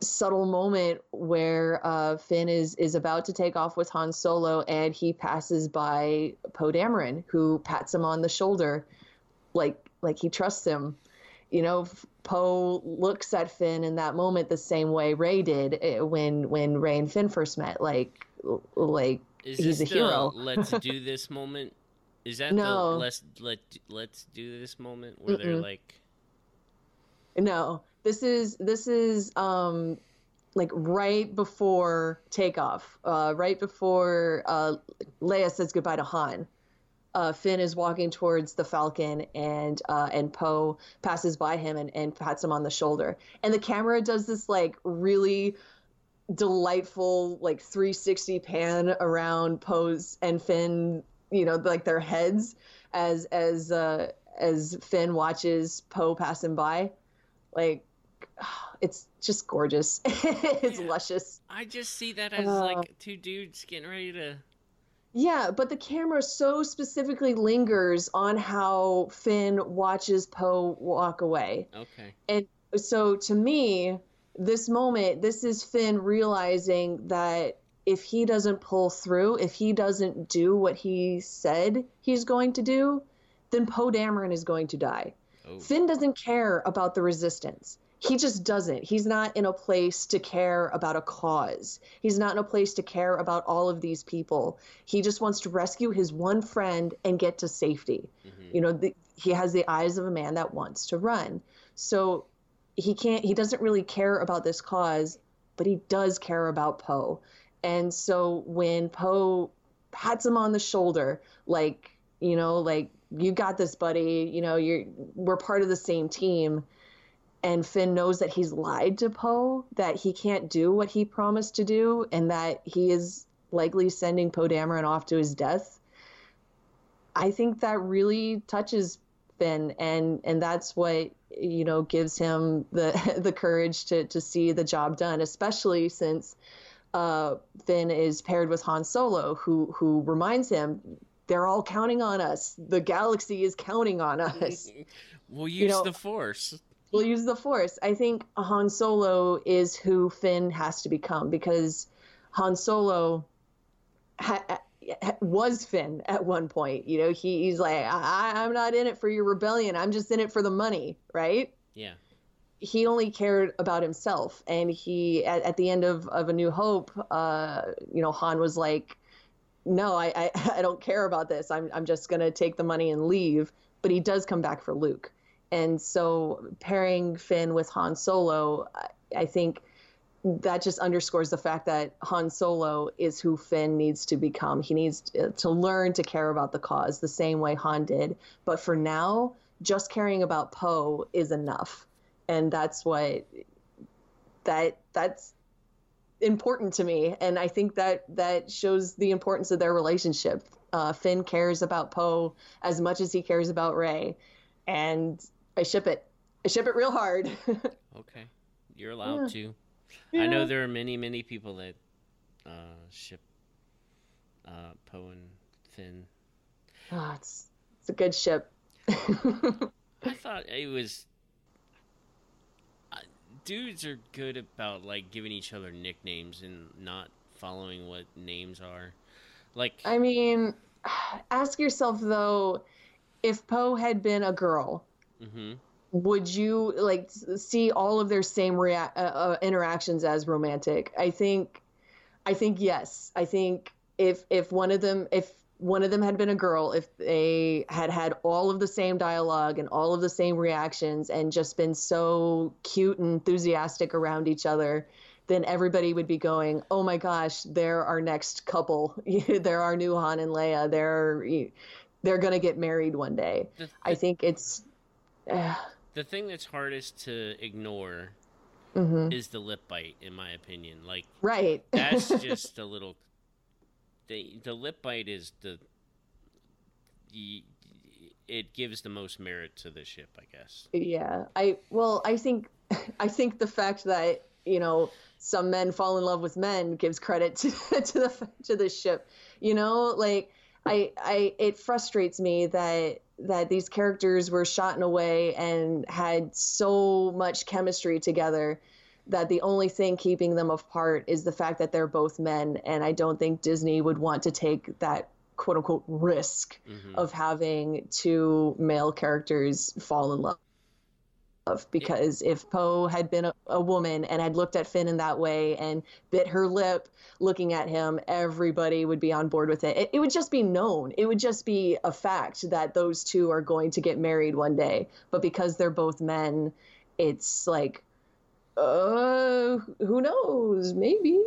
subtle moment where uh, Finn is is about to take off with Han Solo and he passes by Poe Dameron, who pats him on the shoulder, like like he trusts him. You know, Poe looks at Finn in that moment the same way Rey did eh, when when Rey and Finn first met. Like like Is he's a hero. let's do *laughs* this moment? Is that No. the let's let let's do this moment where they're like No, this is this is um like right before takeoff, uh, right before uh, Leia says goodbye to Han. Uh, Finn is walking towards the Falcon, and uh, and Poe passes by him and, and pats him on the shoulder. And the camera does this like really delightful like 360 pan around Poe's and Finn, you know, like their heads as as uh, as Finn watches Poe pass him by like *sighs* it's just gorgeous *laughs* it's Yeah. luscious I just see that as Uh, like two dudes getting ready to yeah but the camera so specifically lingers on how finn watches poe walk away Okay. and so to me this moment this is finn realizing that if he doesn't pull through if he doesn't do what he said he's going to do then poe dameron is going to die Oh. Finn doesn't care about the resistance. He just doesn't. He's not in a place to care about a cause. He's not in a place to care about all of these people. He just wants to rescue his one friend and get to safety. Mhm. You know, the, he has the eyes of a man that wants to run. So he can't, he doesn't really care about this cause, but he does care about Poe. And so when Poe pats him on the shoulder, like, you know, like, you got this, buddy. You know, you're we're part of the same team. And Finn knows that he's lied to Poe, that he can't do what he promised to do, and that he is likely sending Poe Dameron off to his death. I think that really touches Finn, and and that's what you know gives him the *laughs* the courage to to see the job done, especially since uh, Finn is paired with Han Solo, who who reminds him they're all counting on us. The galaxy is counting on *laughs* us. we'll use you know, the Force. We'll use the Force. I think Han Solo is who Finn has to become because Han Solo ha- was Finn at one point. You know, he, he's like, I, I'm not in it for your rebellion. I'm just in it for the money, right? Yeah. He only cared about himself, and he at, at the end of, of A New Hope, uh, you know, Han was like, "No, I, I, *laughs* I don't care about this. I'm I'm just gonna take the money and leave." But he does come back for Luke, and so pairing Finn with Han Solo, I, I think that just underscores the fact that Han Solo is who Finn needs to become. He needs uh, to learn to care about the cause the same way Han did. But for now, just caring about Poe is enough. And that's what that that's important to me and I think that that shows the importance of their relationship. Uh, Finn cares about Poe as much as he cares about Rey and I ship it. I ship it real hard. *laughs* okay. You're allowed yeah. to. Yeah. I know there are many, many people that uh, ship uh, Poe and Finn. Oh, it's it's a good ship. *laughs* I thought it was. Dudes are good about like giving each other nicknames and not following what names are. Like, I mean, *sighs* ask yourself though, if Poe had been a girl. Mm-hmm would you like see all of their same rea- uh, uh, interactions as romantic? I think, I think yes. I think if if one of them if one of them had been a girl, if they had had all of the same dialogue and all of the same reactions and just been so cute and enthusiastic around each other, then everybody would be going, "Oh my gosh, they're our next couple. *laughs* they're our new Han and Leia. They're they're gonna get married one day." The, the, I think it's. Uh, the thing that's hardest to ignore mm-hmm. is the lip bite, in my opinion. Like, right? that's *laughs* just a little. The the lip bite is the. the it gives the most merit to the ship, I guess. Yeah, I well, I think, *laughs* I think the fact that you know some men fall in love with men gives credit to *laughs* to the to the ship. You know, like I I it frustrates me that that these characters were shot in a way and had so much chemistry together that the only thing keeping them apart is the fact that they're both men and I don't think Disney would want to take that quote unquote risk mm-hmm. of having two male characters fall in love because if Poe had been a, a, woman and had looked at Finn in that way and bit her lip looking at him, everybody would be on board with it. it. It would just be known. It would just be a fact that those two are going to get married one day. But because they're both men, it's like, uh, who knows? Maybe.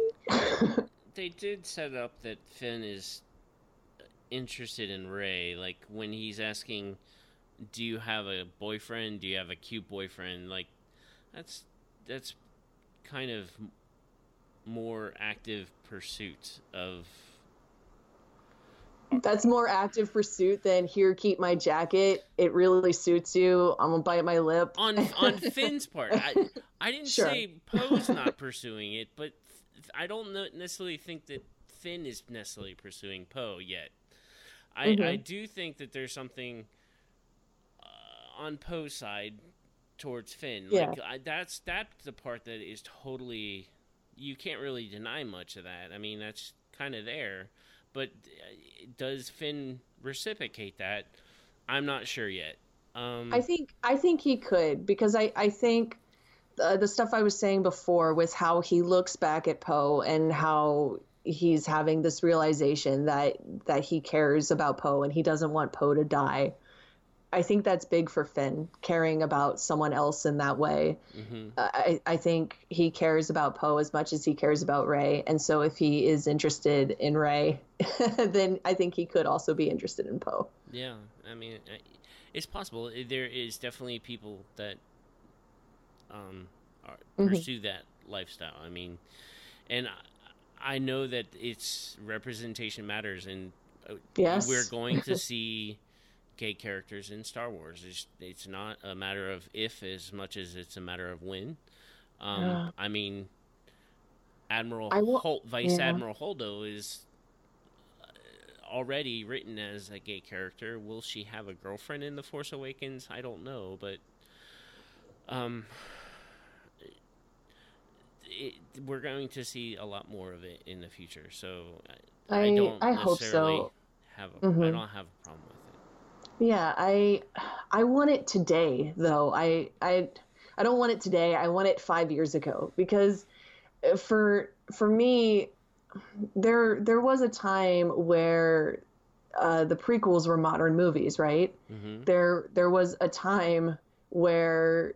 *laughs* they did set up that Finn is interested in Rey. Like when he's asking do you have a boyfriend? Do you have a cute boyfriend? Like that's that's kind of more active pursuit of that's more active pursuit than here keep my jacket it really suits you i'm gonna bite my lip on on *laughs* finn's part i, I didn't sure. say poe's not pursuing it but i don't necessarily think that finn is necessarily pursuing poe yet i mm-hmm. i do think that there's something on Poe's side towards Finn. Yeah. Like I, that's that's the part that is totally you can't really deny much of that. I mean, that's kind of there. But uh, does Finn reciprocate that? I'm not sure yet. Um, I think I think he could because I I think the, the stuff I was saying before with how he looks back at Poe and how he's having this realization that that he cares about Poe and he doesn't want Poe to die. I think that's big for Finn, caring about someone else in that way. Mm-hmm. Uh, I, I think he cares about Poe as much as he cares about Rey. And so if he is interested in Rey, *laughs* then I think he could also be interested in Poe. Yeah. I mean, it's possible. There is definitely people that um, are, mm-hmm. pursue that lifestyle. I mean, and I know that it's representation matters, and uh, yes. we're going to *laughs* see gay characters in Star Wars. It's, it's not a matter of if as much as it's a matter of when. Um, yeah. I mean, Admiral I wa- Hol- Vice yeah. Admiral Holdo is uh, already written as a gay character. Will she have a girlfriend in The Force Awakens? I don't know, but um, it, we're going to see a lot more of it in the future. So I, I I- don't I hope necessarily so. have a, I Mhm. don't have a problem with it. Yeah, I I want it today though. I I I don't want it today. I want it 5 years ago because uh, for for me there there was a time where uh, the prequels were modern movies, right? hmm There there was a time where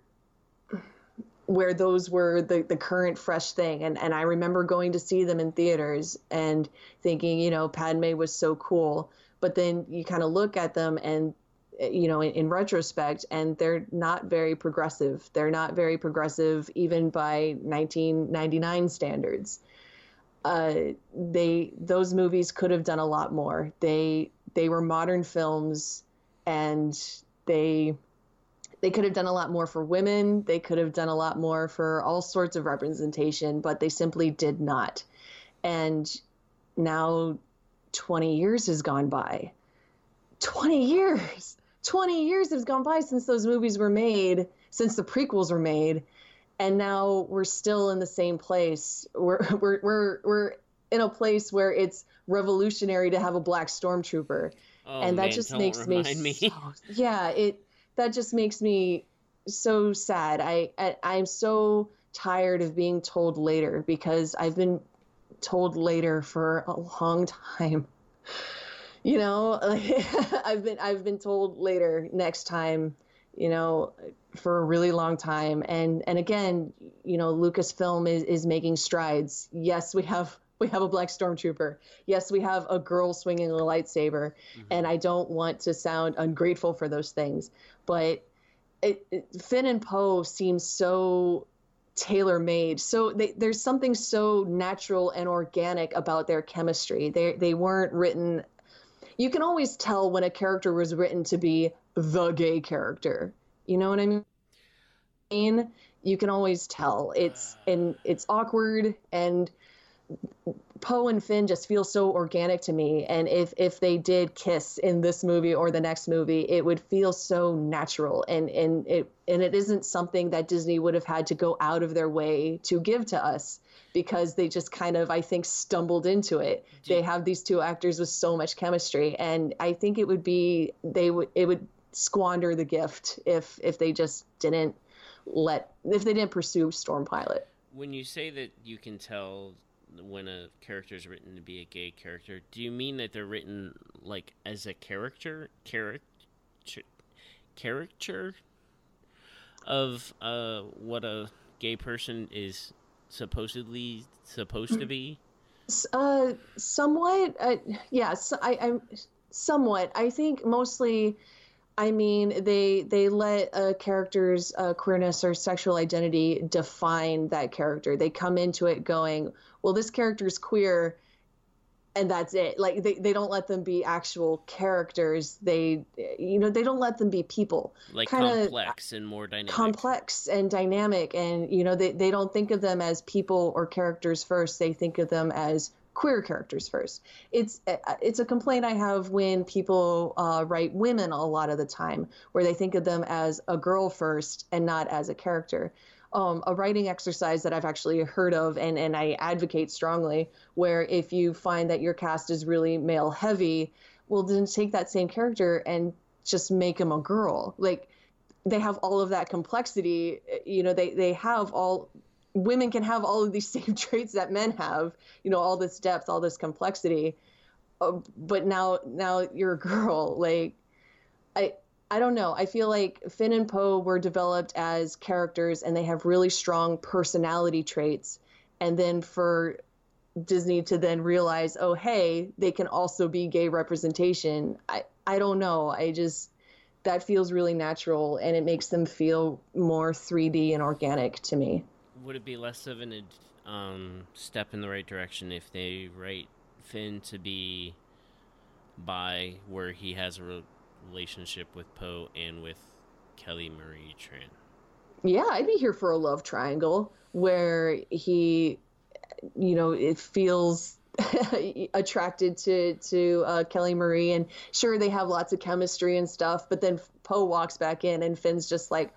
where those were the, the current fresh thing and, and I remember going to see them in theaters and thinking, you know, Padme was so cool. But then you kind of look at them and you know, in, in retrospect, and they're not very progressive. They're not very progressive even by 1999 standards. Uh, they those movies could have done a lot more. They they were modern films, and they they could have done a lot more for women. They could have done a lot more for all sorts of representation, but they simply did not. And now 20 years has gone by. 20 years. 20 years has gone by since those movies were made, since the prequels were made, and now we're still in the same place. We're *laughs* we're we're we're in a place where it's revolutionary to have a black stormtrooper Oh, and that man, just makes me, me. so, yeah it that just makes me so sad I, I i'm so tired of being told later because i've been told later for a long time. You know like, *laughs* i've been i've been told later next time you know for a really long time. And and again you know lucasfilm is is making strides. Yes we have we have a black stormtrooper. Yes we have a girl swinging a lightsaber. Mm-hmm. And i don't want to sound ungrateful for those things. But it, it, finn and poe seem so tailor made so they, there's something so natural and organic about their chemistry. They they weren't written you can always tell when a character was written to be the gay character. You know what i mean? You can always tell. It's *sighs* and it's awkward and Poe and Finn just feel so organic to me, and if if they did kiss in this movie or the next movie, it would feel so natural, and and it and it isn't something that Disney would have had to go out of their way to give to us because they just kind of I think stumbled into it. They have these two actors with so much chemistry, and I think it would be they would it would squander the gift if if they just didn't let if they didn't pursue Storm Pilot. When you say that you can tell when a character is written to be a gay character, do you mean that they're written like as a character, character, character of uh, what a gay person is supposedly supposed to be? Uh, somewhat. Uh, yes, I, I'm somewhat. I think mostly. I mean, they they let a character's uh, queerness or sexual identity define that character. They come into it going, "Well, this character's queer," and that's it. Like they, they don't let them be actual characters. They you know they don't let them be people Like Kinda complex and more dynamic. complex and dynamic and you know they, they don't think of them as people or characters first they think of them as queer characters first it's it's a complaint i have when people uh, write women a lot of the time where they think of them as a girl first and not as a character um, a writing exercise that I've actually heard of and, and I advocate strongly, where if you find that your cast is really male heavy, well, then take that same character and just make him a girl. Like, they have all of that complexity. You know, they, they have all, women can have all of these *laughs* same traits that men have, you know, all this depth, all this complexity. Uh, but now, now you're a girl. Like, I, I don't know. I feel like Finn and Poe were developed as characters and they have really strong personality traits. And then for Disney to then realize, oh, hey, they can also be gay representation. I, I don't know. I just, that feels really natural and it makes them feel more 3D and organic to me. Would it be less of an um, step in the right direction if they write Finn to be by where he has a re- relationship with Poe and with Kelly Marie Tran? Yeah, I'd be here for a love triangle where he you know, it feels *laughs* attracted to to uh, Kelly Marie, and sure they have lots of chemistry and stuff. But then Poe walks back in, and Finn's just like,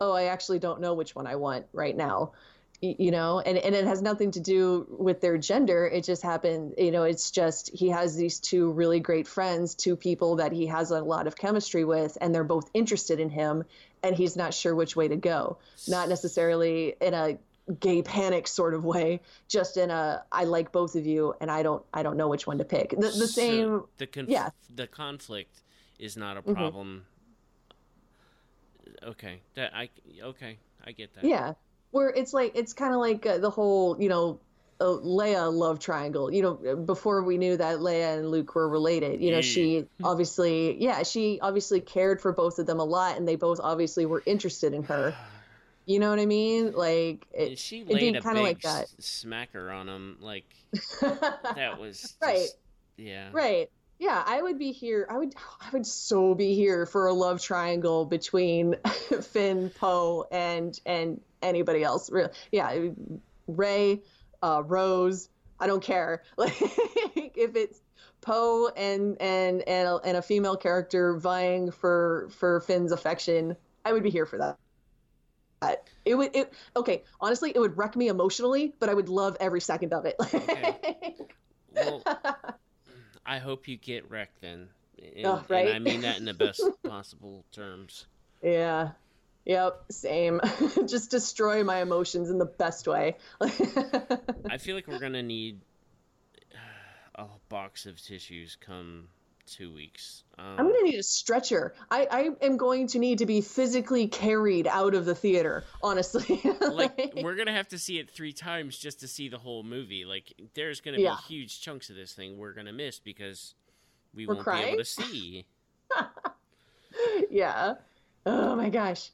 "Oh, I actually don't know which one I want right now." You know and, and it has nothing to do with their gender. It just happened you know it's just he has these two really great friends two people that he has a lot of chemistry with and they're both interested in him and he's not sure which way to go. Not necessarily in a gay panic sort of way just in a i like both of you and i don't i don't know which one to pick. The, the so same the conf- yeah. the conflict is not a mm-hmm. problem. Mm-hmm. okay that i okay i get that. Yeah where it's like it's kind of like uh, the whole you know uh, Leia love triangle. You know, before we knew that Leia and Luke were related, you know, she *laughs* obviously, yeah, she obviously cared for both of them a lot, and they both obviously were interested in her. You know what I mean? Like it, she laid a kind of like that. smacker on him, like *laughs* that was just, right. Yeah, right. Yeah, I would be here. I would, I would so be here for a love triangle between *laughs* Finn, Poe, and and anybody else. Yeah, Rey, uh, Rose. I don't care. *laughs* Like if it's Poe and and and a, and a female character vying for for Finn's affection, I would be here for that. It would it okay. Honestly, it would wreck me emotionally, but I would love every second of it. *laughs* okay. Well, I hope you get wrecked then. And, oh, right? and I mean that in the best *laughs* possible terms. Yeah. Yep, same. *laughs* Just destroy my emotions in the best way. *laughs* I feel like we're gonna need *sighs* a box of tissues come two weeks. Um, I'm gonna need a stretcher. I, I am going to need to be physically carried out of the theater. Honestly, *laughs* like we're gonna have to see it three times just to see the whole movie. Like there's gonna yeah. be huge chunks of this thing we're gonna miss because we we're won't crying? be able to see. yeah. Oh my gosh.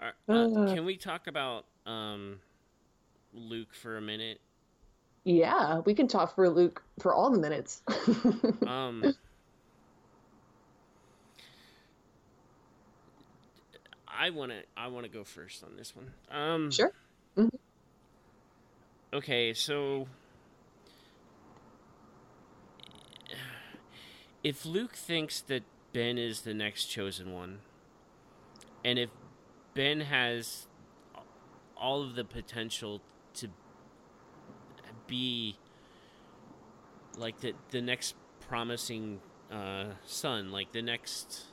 Uh, uh, can we talk about um, Luke for a minute? Yeah, we can talk for Luke for all the minutes. *laughs* um, I want to. I want to go first on this one. Um, sure. Mm-hmm. Okay, so if Luke thinks that Ben is the next chosen one, and if Ben has all of the potential to be like the the next promising uh, son, like the next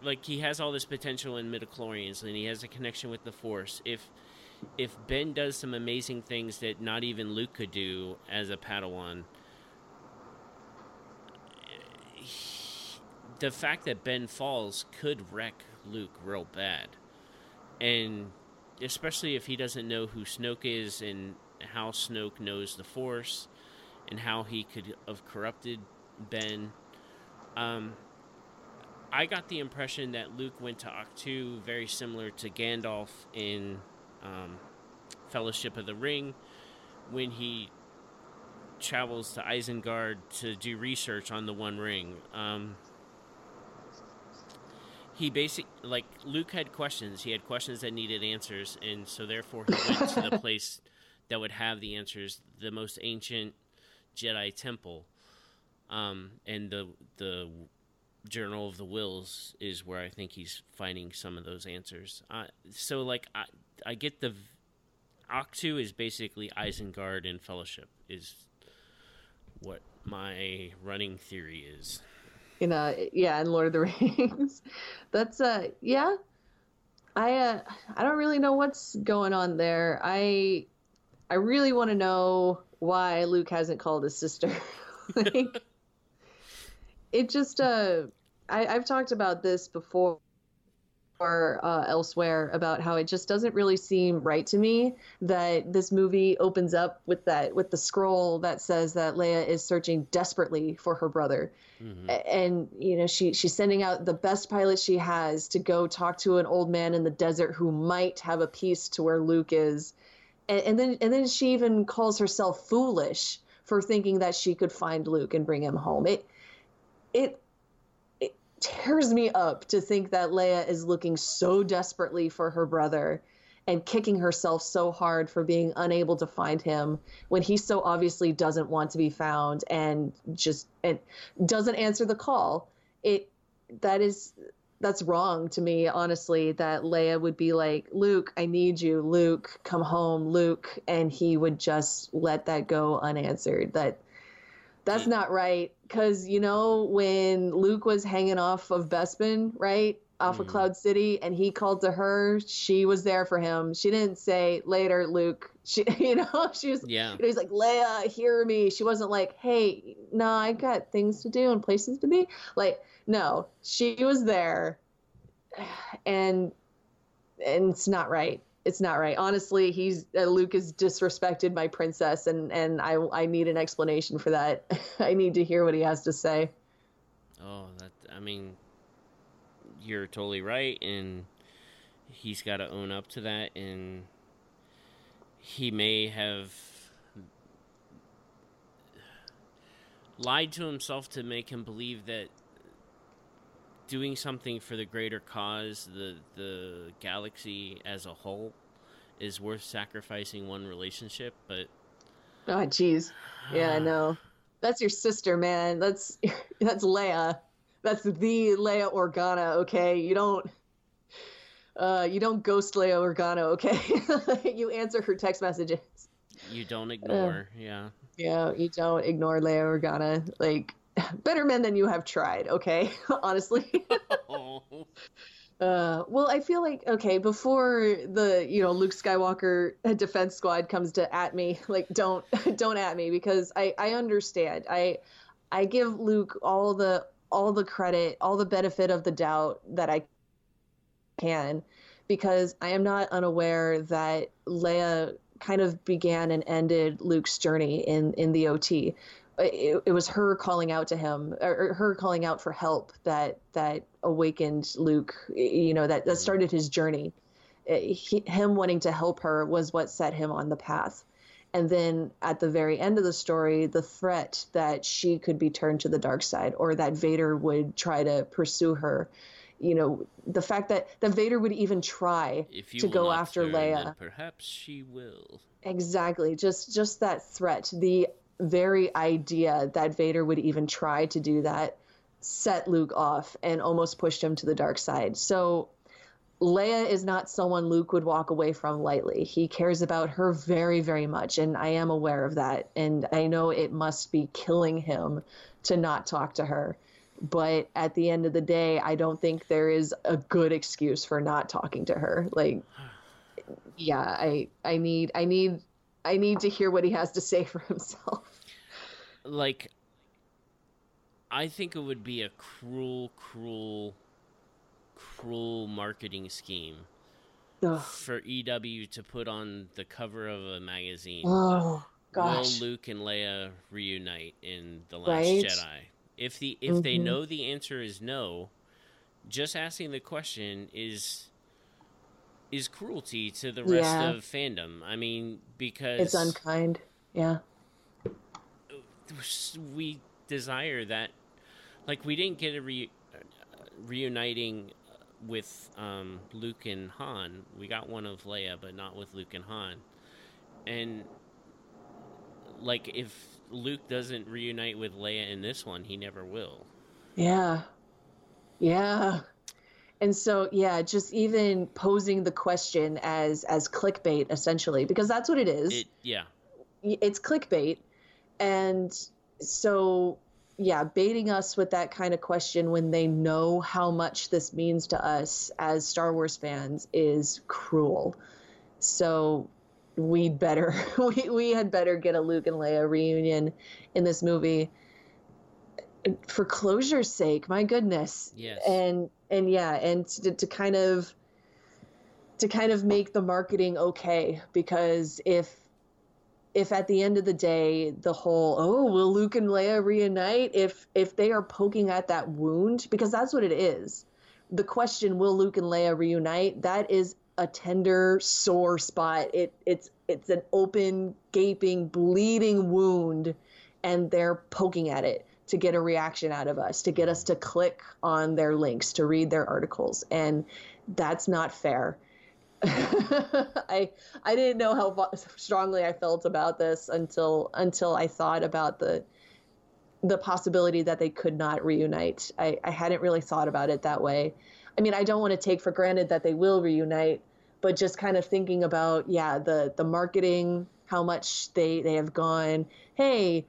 like he has all this potential in midichlorians and he has a connection with the force. If if ben does some amazing things that not even luke could do as a padawan the fact that Ben falls could wreck Luke real bad. And especially if he doesn't know who Snoke is and how Snoke knows the Force and how he could have corrupted Ben. Um, I got the impression that Luke went to Ahch-To very similar to Gandalf in um, Fellowship of the Ring when he travels to Isengard to do research on the One Ring. Um, he basically like Luke had questions. He had questions that needed answers, and so therefore he went to the *laughs* place that would have the answers, the most ancient Jedi temple, um, and the the Journal of the Whills is where I think he's finding some of those answers. Uh, so like I I get the Ahch-To is basically Isengard and Fellowship is what my running theory is in uh yeah in Lord of the *laughs* Rings. That's uh yeah. I uh I don't really know what's going on there. I I really want to know why Luke hasn't called his sister. *laughs* like *laughs* it just uh I, I've talked about this before or uh, elsewhere about how it just doesn't really seem right to me that this movie opens up with that with the scroll that says that Leia is searching desperately for her brother, mm-hmm. and you know she she's sending out the best pilot she has to go talk to an old man in the desert who might have a piece to where Luke is, and, and then and then she even calls herself foolish for thinking that she could find Luke and bring him home. It it tears me up to think that Leia is looking so desperately for her brother and kicking herself so hard for being unable to find him when he so obviously doesn't want to be found and just and doesn't answer the call. It that is that's wrong to me honestly that Leia would be like Luke I need you. Luke come home. Luke and he would just let that go unanswered. That that's not right cuz you know when Luke was hanging off of Bespin right off mm. of Cloud City and he called to her she was there for him she didn't say later Luke *laughs* she you know she was yeah you know, he's like Leia hear me she wasn't like hey no I got things to do and places to be like no, she was there, *sighs* and and it's not right. It's not right. Honestly, he's uh, Luke has disrespected my princess, and and I I need an explanation for that. *laughs* I need to hear what he has to say. Oh, that I mean, you're totally right, and he's got to own up to that, and he may have lied to himself to make him believe that doing something for the greater cause, the the galaxy as a whole, is worth sacrificing one relationship. But oh, jeez, yeah, I know. That's your sister, man. That's *laughs* that's Leia. That's the Leia Organa. Okay, you don't. Uh, you don't ghost Leia Organa, okay? *laughs* you answer her text messages. You don't ignore, uh, yeah. Yeah, you don't ignore Leia Organa. Like, *laughs* better men than you have tried. Okay, *laughs* honestly. *laughs* Uh, well, I feel like okay before the you know Luke Skywalker defense squad comes to at me, like don't don't at me because I I understand. I I give Luke all the all the credit, all the benefit of the doubt that I can, because I am not unaware that Leia kind of began and ended Luke's journey in in the OT it, it, was her calling out to him or, her calling out for help that that awakened Luke you know that that mm-hmm. started his journey. He, him wanting to help her was what set him on the path. And then at the very end of the story the threat that she could be turned to the dark side or that Vader would try to pursue her you know the fact that that Vader would even try to go after Leia. perhaps she will. Exactly. Just just that threat the very idea that Vader would even try to do that set Luke off and almost pushed him to the dark side. So Leia is not someone Luke would walk away from lightly. He cares about her very, very much, and I am aware of that. And I know it must be killing him to not talk to her. But at the end of the day, I don't think there is a good excuse for not talking to her. Like, yeah, I, I need, I need I need to hear what he has to say *laughs* for himself. Like, I think it would be a cruel, cruel, cruel marketing scheme Ugh. for EW to put on the cover of a magazine. Oh gosh! Will Luke and Leia reunite in the Last right? Jedi? If the if mm-hmm. they know the answer is no, just asking the question is is cruelty to the rest yeah. of fandom. I mean, because it's unkind. Yeah. We desire that. Like, we didn't get a re- reuniting with um, Luke and Han. We got one of Leia, but not with Luke and Han. And, like, if Luke doesn't reunite with Leia in this one, he never will. Yeah. Yeah and so yeah just even posing the question as as clickbait essentially because that's what it is. It, yeah. It's clickbait. And so yeah baiting us with that kind of question when they know how much this means to us as star wars fans is cruel. So we'd better *laughs* we, we had better get a luke and leia reunion in this movie for closure's sake my goodness. Yes. And and yeah and to, to kind of to kind of make the marketing okay because if if at the end of the day the whole oh will Luke and Leia reunite? if if they are poking at that wound because that's what it is. The question will Luke and Leia reunite? that is a tender sore spot. It it's it's an open gaping bleeding wound and they're poking at it to get a reaction out of us, to get us to click on their links, to read their articles. And that's not fair. *laughs* I I didn't know how strongly I felt about this until until I thought about the the possibility that they could not reunite. I, I hadn't really thought about it that way. I mean, I don't want to take for granted that they will reunite, but just kind of thinking about yeah the the marketing, how much they they have gone. Hey,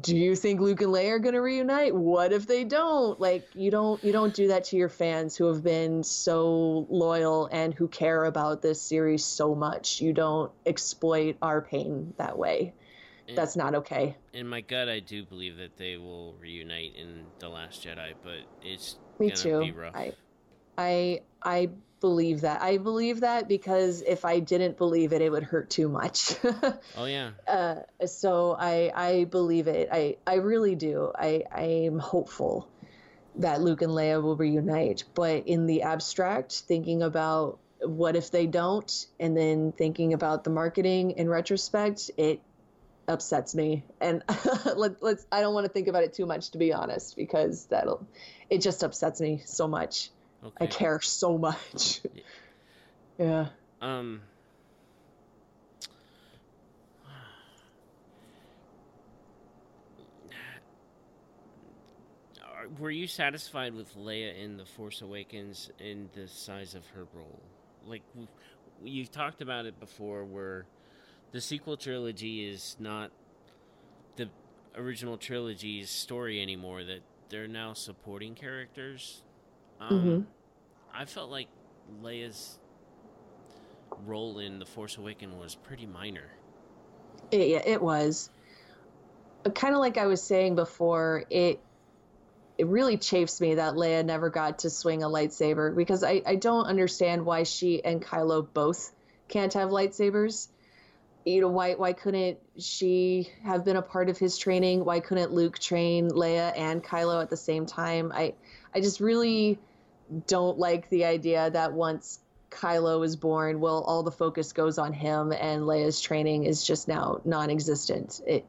do you think Luke and Leia are going to reunite? What if they don't? Like you don't you don't do that to your fans who have been so loyal and who care about this series so much. You don't exploit our pain that way. And, That's not okay. In my gut, I do believe that they will reunite in the Last Jedi, but it's me too. I, I I believe that. I believe that because if I didn't believe it, it would hurt too much. *laughs* oh yeah. Uh, so I I believe it. I I really do. I I am hopeful that Luke and Leia will reunite. But in the abstract, thinking about what if they don't, and then thinking about the marketing in retrospect, it upsets me. And *laughs* let, let's I don't want to think about it too much to be honest, because that'll it just upsets me so much. Okay. I care so much. yeah. *laughs* Um. *sighs* Were you satisfied with Leia in The Force Awakens in the size of her role? Like, you've talked about it before, where the sequel trilogy is not the original trilogy's story anymore, that they're now supporting characters um, mm-hmm. I felt like Leia's role in The Force Awakens was pretty minor. It, yeah, it was. Kind of like I was saying before, it it really chafes me that Leia never got to swing a lightsaber because I, I don't understand why she and Kylo both can't have lightsabers. You know, why why couldn't she have been a part of his training? Why couldn't Luke train Leia and Kylo at the same time? I I just really don't like the idea that once Kylo is born, well, all the focus goes on him, and Leia's training is just now non-existent. It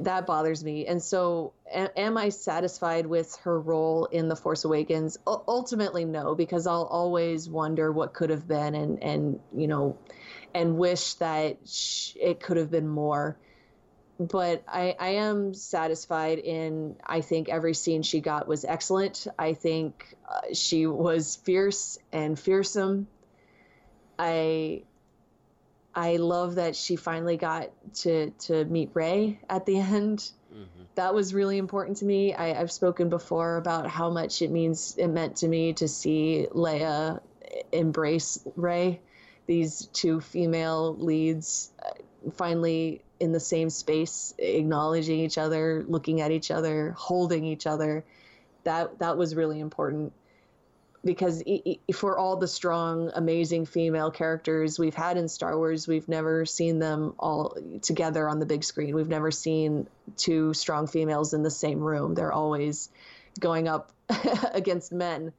that bothers me. And so, a- am I satisfied with her role in the Force Awakens? U- ultimately, no, because I'll always wonder what could have been, and and you know, and wish that sh- it could have been more but I, I am satisfied in I think every scene she got was excellent. I think uh, she was fierce and fearsome. I I love that she finally got to to meet Rey at the *laughs* end. Mm-hmm. That was really important to me. I, have spoken before about how much it means it meant to me to see Leia embrace Rey. These two female leads uh, finally in the same space, acknowledging each other, looking at each other, holding each other. That that was really important because for all the strong, amazing female characters we've had in Star Wars, we've never seen them all together on the big screen. We've never seen two strong females in the same room. They're always going up *laughs* against men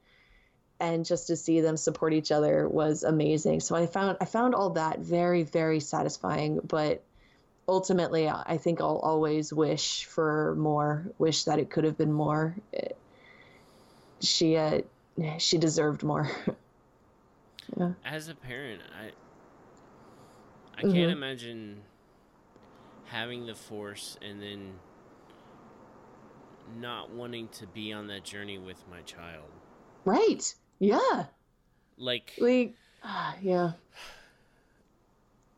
and just to see them support each other was amazing. So I found I found all that very very satisfying, but ultimately, I think I'll always wish for more. Wish that it could have been more. she uh, she deserved more. *laughs* yeah. As a parent, I I can't mm-hmm. imagine having the force and then not wanting to be on that journey with my child. Right. Yeah. Like like uh, *sighs* yeah. *sighs*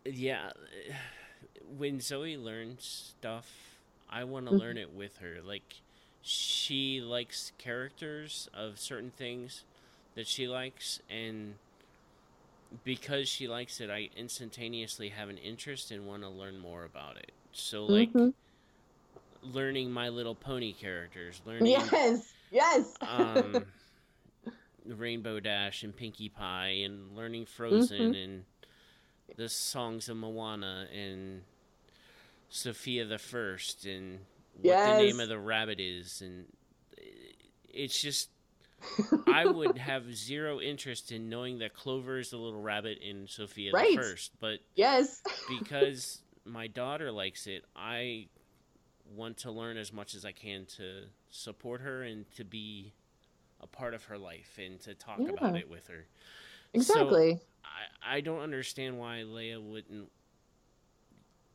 Yeah when Zoe learns stuff, I want to mm-hmm. learn it with her. Like she likes characters of certain things that she likes and because she likes it, I instantaneously have an interest and want to learn more about it. So like mm-hmm. learning My Little Pony characters, *laughs* learning Yes. Yes. um *laughs* Rainbow Dash and Pinkie Pie and learning Frozen mm-hmm. and the songs of Moana and Sofia the First and what yes. the name of the rabbit is, and it's just I would *laughs* have zero interest in knowing that Clover is the little rabbit in Sofia right. the First, but yes, *laughs* because my daughter likes it, I want to learn as much as I can to support her and to be a part of her life and to talk yeah. about it with her. Exactly. So, I I don't understand why Leia wouldn't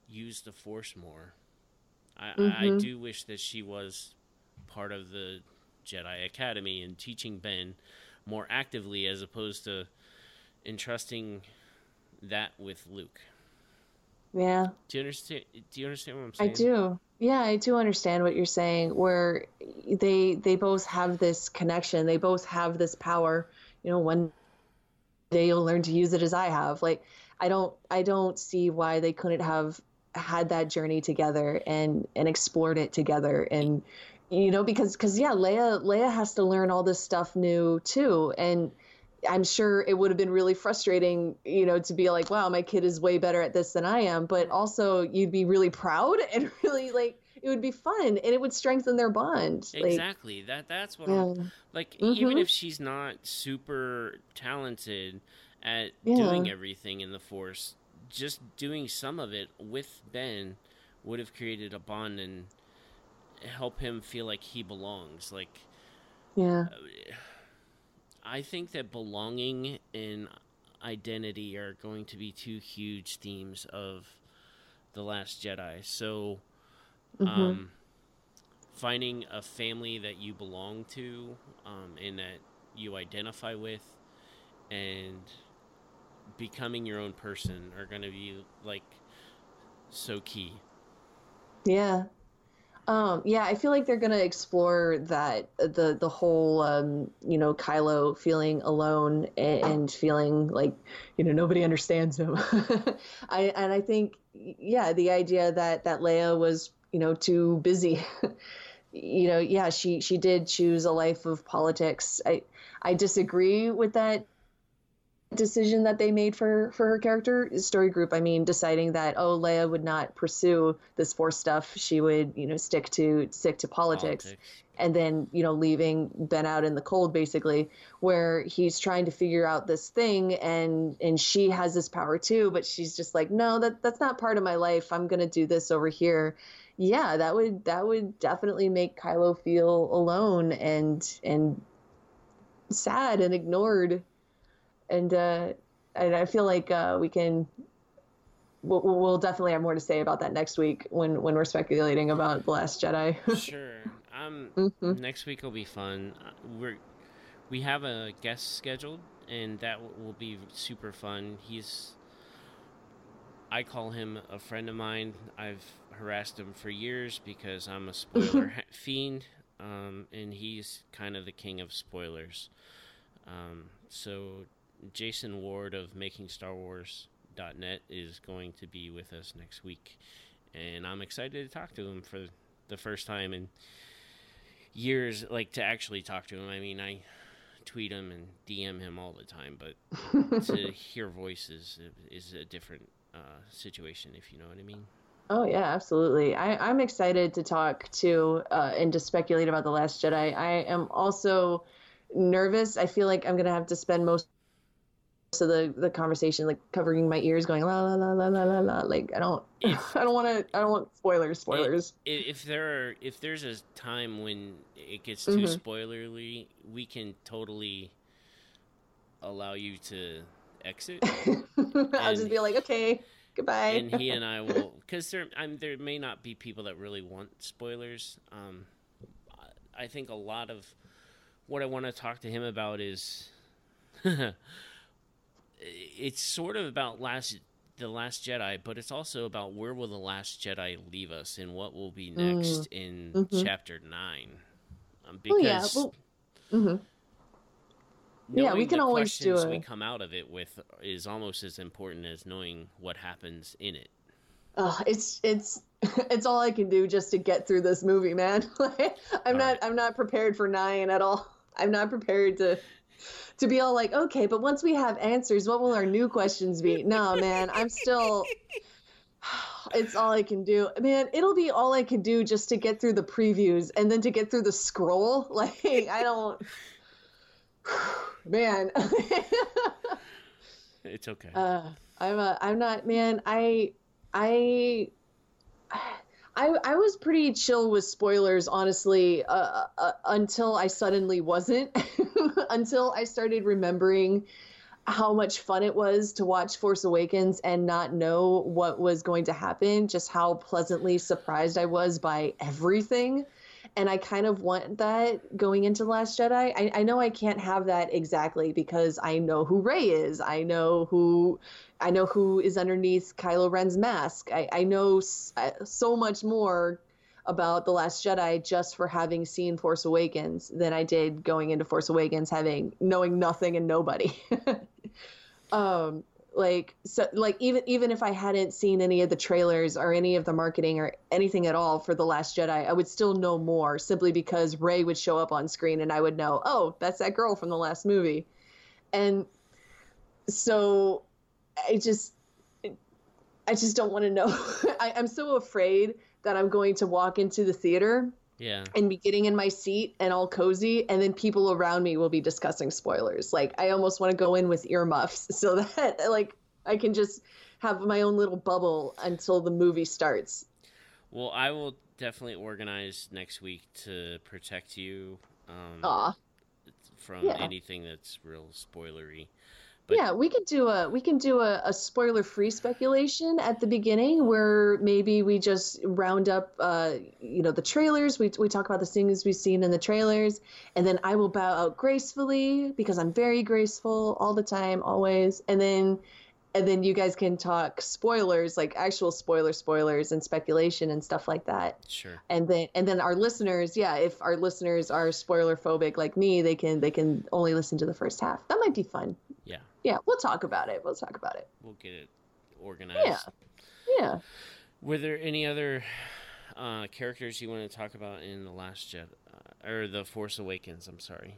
use the Force more. I mm-hmm. I do wish that she was part of the Jedi Academy and teaching Ben more actively as opposed to entrusting that with Luke. Yeah. Do you understand? Do you understand what I'm saying? I do. Yeah, I do understand what you're saying. Where they they both have this connection. They both have this power. You know, one day you'll learn to use it as I have. Like, I don't I don't see why they couldn't have had that journey together and and explored it together and you know because because yeah leia leia has to learn all this stuff new too and i'm sure it would have been really frustrating you know to be like wow my kid is way better at this than i am but also you'd be really proud and *laughs* really like it would be fun and it would strengthen their bond exactly like, that that's what yeah. like mm-hmm. even if she's not super talented at yeah. doing everything in the force just doing some of it with ben would have created a bond and help him feel like he belongs. Like, yeah. I think that belonging and identity are going to be two huge themes of The Last Jedi. So, mm-hmm. um, finding a family that you belong to um, and that you identify with, and becoming your own person are going to be like so key. Yeah, um, yeah, I feel like they're gonna explore that the the whole um, you know Kylo feeling alone and, and, feeling like you know nobody understands him. *laughs* I and I think yeah, the idea that that Leia was you know too busy. *laughs* you know, yeah, she she did choose a life of politics. I I disagree with that decision that they made for for her character story group i mean deciding that oh leia would not pursue this force stuff. She would you know stick to stick to politics, politics. and then you know leaving ben out in the cold basically where he's trying to figure out this thing and and she has this power too but she's just like no that that's not part of my life. I'm going to do this over here. Yeah that would that would definitely make kylo feel alone and and sad and ignored and uh, and I feel like uh, we can. We'll, we'll, definitely have more to say about that next week when when we're speculating about the Last Jedi. *laughs* sure. Um. Mm-hmm. Next week will be fun. Uh, we're we have a guest scheduled, and that will be super fun. He's. I call him a friend of mine. I've harassed him for years because I'm a spoiler *laughs* fiend, um, and he's kind of the king of spoilers. Um, so Jason Ward of MakingStarWars.net is going to be with us next week, and I'm excited to talk to him for the first time in years. Like to actually talk to him. I mean, I tweet him and DM him all the time, but *laughs* to hear voices is a different uh, situation, if you know what I mean. Oh yeah, absolutely. I, I'm excited to talk to uh, and to speculate about the Last Jedi. I am also nervous. I feel like I'm gonna have to spend most so the the conversation like covering my ears going la la la la la la la like i don't if, *laughs* i don't want to i don't want spoilers spoilers. if, if, there are if there's a time when it gets too mm-hmm. spoilerly we can totally allow you to exit. *laughs* I'll just be like okay goodbye. and he and *laughs* i will because there I'm, there may not be people that really want spoilers. Um i think a lot of what i want to talk to him about is it's sort of about last the last Jedi, but it's also about where will the last Jedi leave us and what will be mm. next mm. in mm-hmm. chapter nine. Um, because oh, yeah, well, mm-hmm. yeah, we can always do it. We come out of it with is almost as important as knowing what happens in it. Oh, it's it's *laughs* it's all I can do just to get through this movie, man. *laughs* I'm all not right. I'm not prepared for nine at all. I'm not prepared to to be all like, okay, but once we have answers, what will our new questions be? No, man, I'm still. *sighs* It's all I can do. Man, it'll be all I can do just to get through the previews and then to get through the scroll. *laughs* Like, I don't. *sighs* Man. *laughs* it's okay. Uh, I'm a, I'm not, man, I, I. *sighs* I, I was pretty chill with spoilers, honestly, uh, uh, until I suddenly wasn't. *laughs* *laughs* until I started remembering how much fun it was to watch Force Awakens and not know what was going to happen, just how pleasantly surprised I was by everything. And I kind of want that going into the Last Jedi. I, I know I can't have that exactly because I know who Rey is. I know who I know who is underneath Kylo Ren's mask. I, I know uh, so much more about The Last Jedi just for having seen Force Awakens than I did going into Force Awakens having knowing nothing and nobody. *laughs* um like so like even even if I hadn't seen any of the trailers or any of the marketing or anything at all for The Last Jedi, I would still know more simply because Rey would show up on screen and I would know, "Oh, that's that girl from the last movie." And so I just I just don't want to know. *laughs* I, I'm so afraid that I'm going to walk into the theater yeah. and be getting in my seat and all cozy and then people around me will be discussing spoilers like i almost want to go in with earmuffs *laughs* so that like i can just have my own little bubble until the movie starts well i will definitely organize next week to protect you um, from Yeah. anything that's real spoilery But- yeah we could do a we can do a, a spoiler free speculation at the beginning where maybe we just round up uh you know the trailers. We, we talk about the things we've seen in the trailers. And then i will bow out gracefully because i'm very graceful all the time always. And then and then you guys can talk spoilers like actual spoiler spoilers and speculation and stuff like that. Sure. And then and then our listeners yeah if our listeners are spoiler phobic like me they can they can only listen to the first half. That might be fun yeah we'll talk about it. We'll talk about it. We'll get it organized. Yeah. yeah were there any other uh, characters you want to talk about in the last jet uh, or the force awakens? I'm sorry.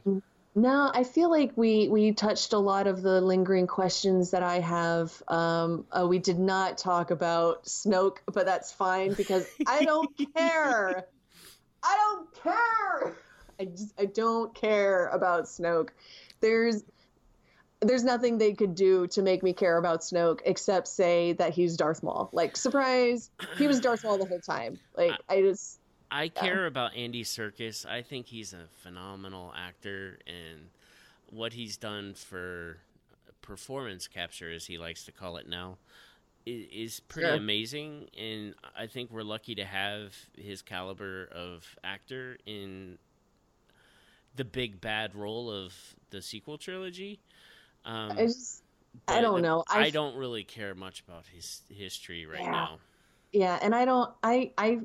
No i feel like we we touched a lot of the lingering questions that i have. Um uh, we did not talk about snoke but that's fine because i don't *laughs* care. I don't care. I just i don't care about snoke. There's there's nothing they could do to make me care about Snoke except say that he's Darth Maul. Like, surprise, he was Darth Maul the whole time. Like, I just I care about Andy Serkis. I think he's a phenomenal actor, and what he's done for performance capture, as he likes to call it now, is pretty Sure. amazing. And I think we're lucky to have his caliber of actor in the big bad role of the sequel trilogy. Um, I just I don't know. I I don't really care much about his history right Yeah. now. yeah, and I don't I I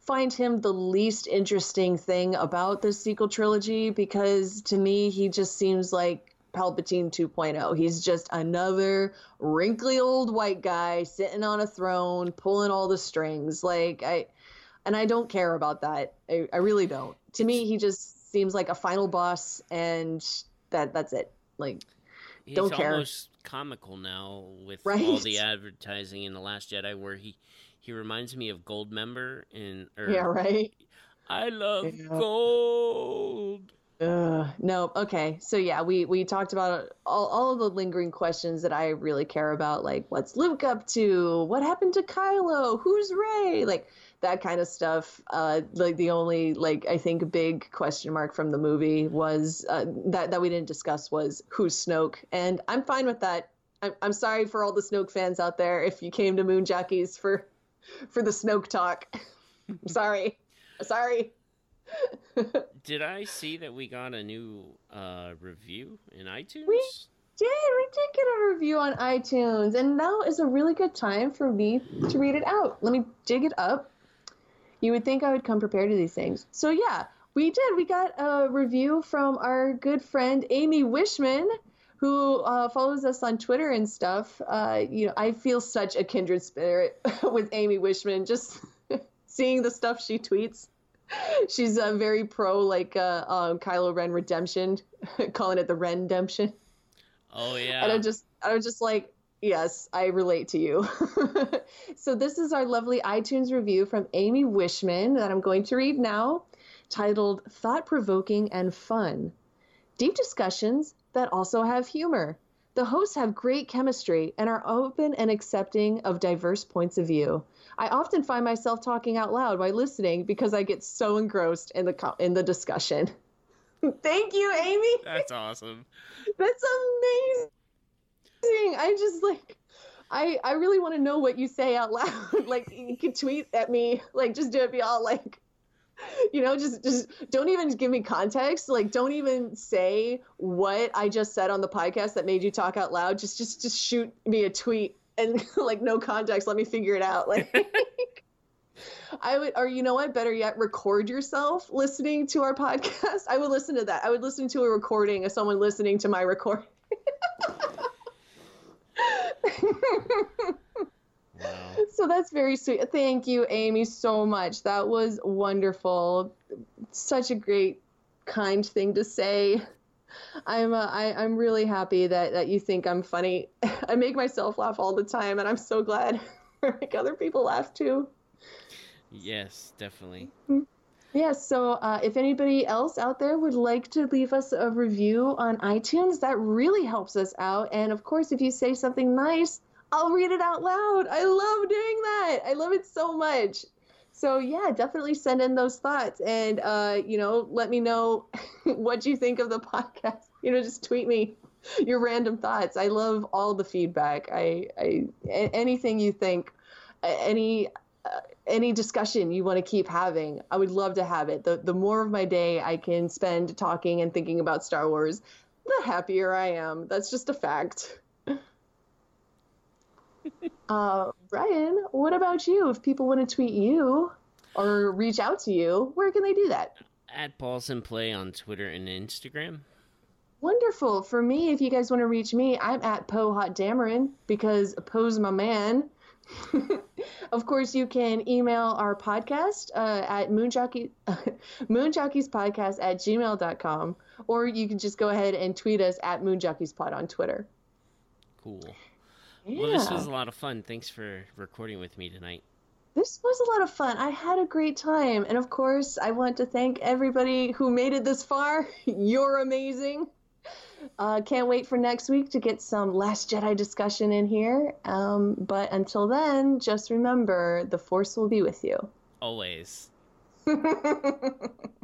find him the least interesting thing about the sequel trilogy because to me he just seems like Palpatine 2.0. He's just another wrinkly old white guy sitting on a throne pulling all the strings. Like I and I don't care about that. I, I really don't. To me he just seems like a final boss and that that's it. Like He's Don't care. almost comical now with all the advertising in the Last Jedi, where he he reminds me of Goldmember in. Or, yeah, right? I love Yeah. gold. Ugh, no, okay. So yeah, we we talked about all, all of the lingering questions that I really care about, like what's Luke up to? What happened to Kylo? Who's Rey? Like that kind of stuff. Uh, like the only like I think big question mark from the movie was uh, that that we didn't discuss was who's Snoke, and I'm fine with that. I'm I'm sorry for all the Snoke fans out there if you came to Moon Jockeys for for the Snoke talk. *laughs* I'm sorry, sorry. *laughs* Did I see that we got a new uh, review in iTunes? We- did. We did get a review on iTunes, and now is a really good time for me to read it out. Let me dig it up. You would think I would come prepared to these things. So, yeah, we did. We got a review from our good friend Amy Wishman, who uh, follows us on Twitter and stuff. Uh, you know, I feel such a kindred spirit *laughs* with Amy Wishman, just *laughs* seeing the stuff she tweets. She's uh, very pro, like uh, um, Kylo Ren redemption, *laughs* calling it the Rendemption. Oh yeah. And I'm just, I was just like, yes, I relate to you. *laughs* so this is our lovely iTunes review from Amy Wishman that I'm going to read now, titled "Thought Provoking and Fun." Deep discussions that also have humor. The hosts have great chemistry and are open and accepting of diverse points of view. I often find myself talking out loud while listening because I get so engrossed in the co- in the discussion. *laughs* Thank you, Amy. That's awesome. That's amazing. I'm just like, I I really want to know what you say out loud. *laughs* like you could tweet at me, like just do it, be all like, you know, just just don't even give me context. Like don't even say what I just said on the podcast that made you talk out loud. Just just just shoot me a tweet and *laughs* like no context. Let me figure it out. Like. *laughs* I would, or you know what? Better yet, record yourself listening to our podcast. I would listen to that. I would listen to a recording of someone listening to my recording. Wow. So that's very sweet. Thank you, Amy, so much. That was wonderful. Such a great, kind thing to say. I'm uh, I, I'm really happy that that you think I'm funny. *laughs* I make myself laugh all the time, and I'm so glad *laughs* I make other people laugh too. Yes, definitely. Yes. Yeah, so uh, if anybody else out there would like to leave us a review on iTunes, that really helps us out. And of course, if you say something nice, I'll read it out loud. I love doing that. I love it so much. So yeah, definitely send in those thoughts and uh, you know, let me know *laughs* what you think of the *laughs* podcast. You know, just tweet me your random thoughts. I love all the feedback. I, I anything you think, any uh, any discussion you want to keep having, I would love to have it. The the more of my day I can spend talking and thinking about Star Wars, the happier I am. That's just a fact. *laughs* uh, Brian, what about you? If people want to tweet you or reach out to you, where can they do that? At Paulson Play on Twitter and Instagram. Wonderful. For me, if you guys want to reach me, I'm at Poe Hot Dameron because Poe's my man. *laughs* of course, you can email our podcast uh, at moonjockey, *laughs* moonjockeys.podcast at gmail.com, or you can just go ahead and tweet us at moonjockeys.pod on Twitter. Cool. Yeah. Well, this was a lot of fun. Thanks for recording with me tonight. This was a lot of fun. I had a great time. And of course, I want to thank everybody who made it this far. *laughs* You're amazing. Uh, can't wait for next week to get some Last Jedi discussion in here. Um, but until then, just remember the Force will be with you. Always. *laughs*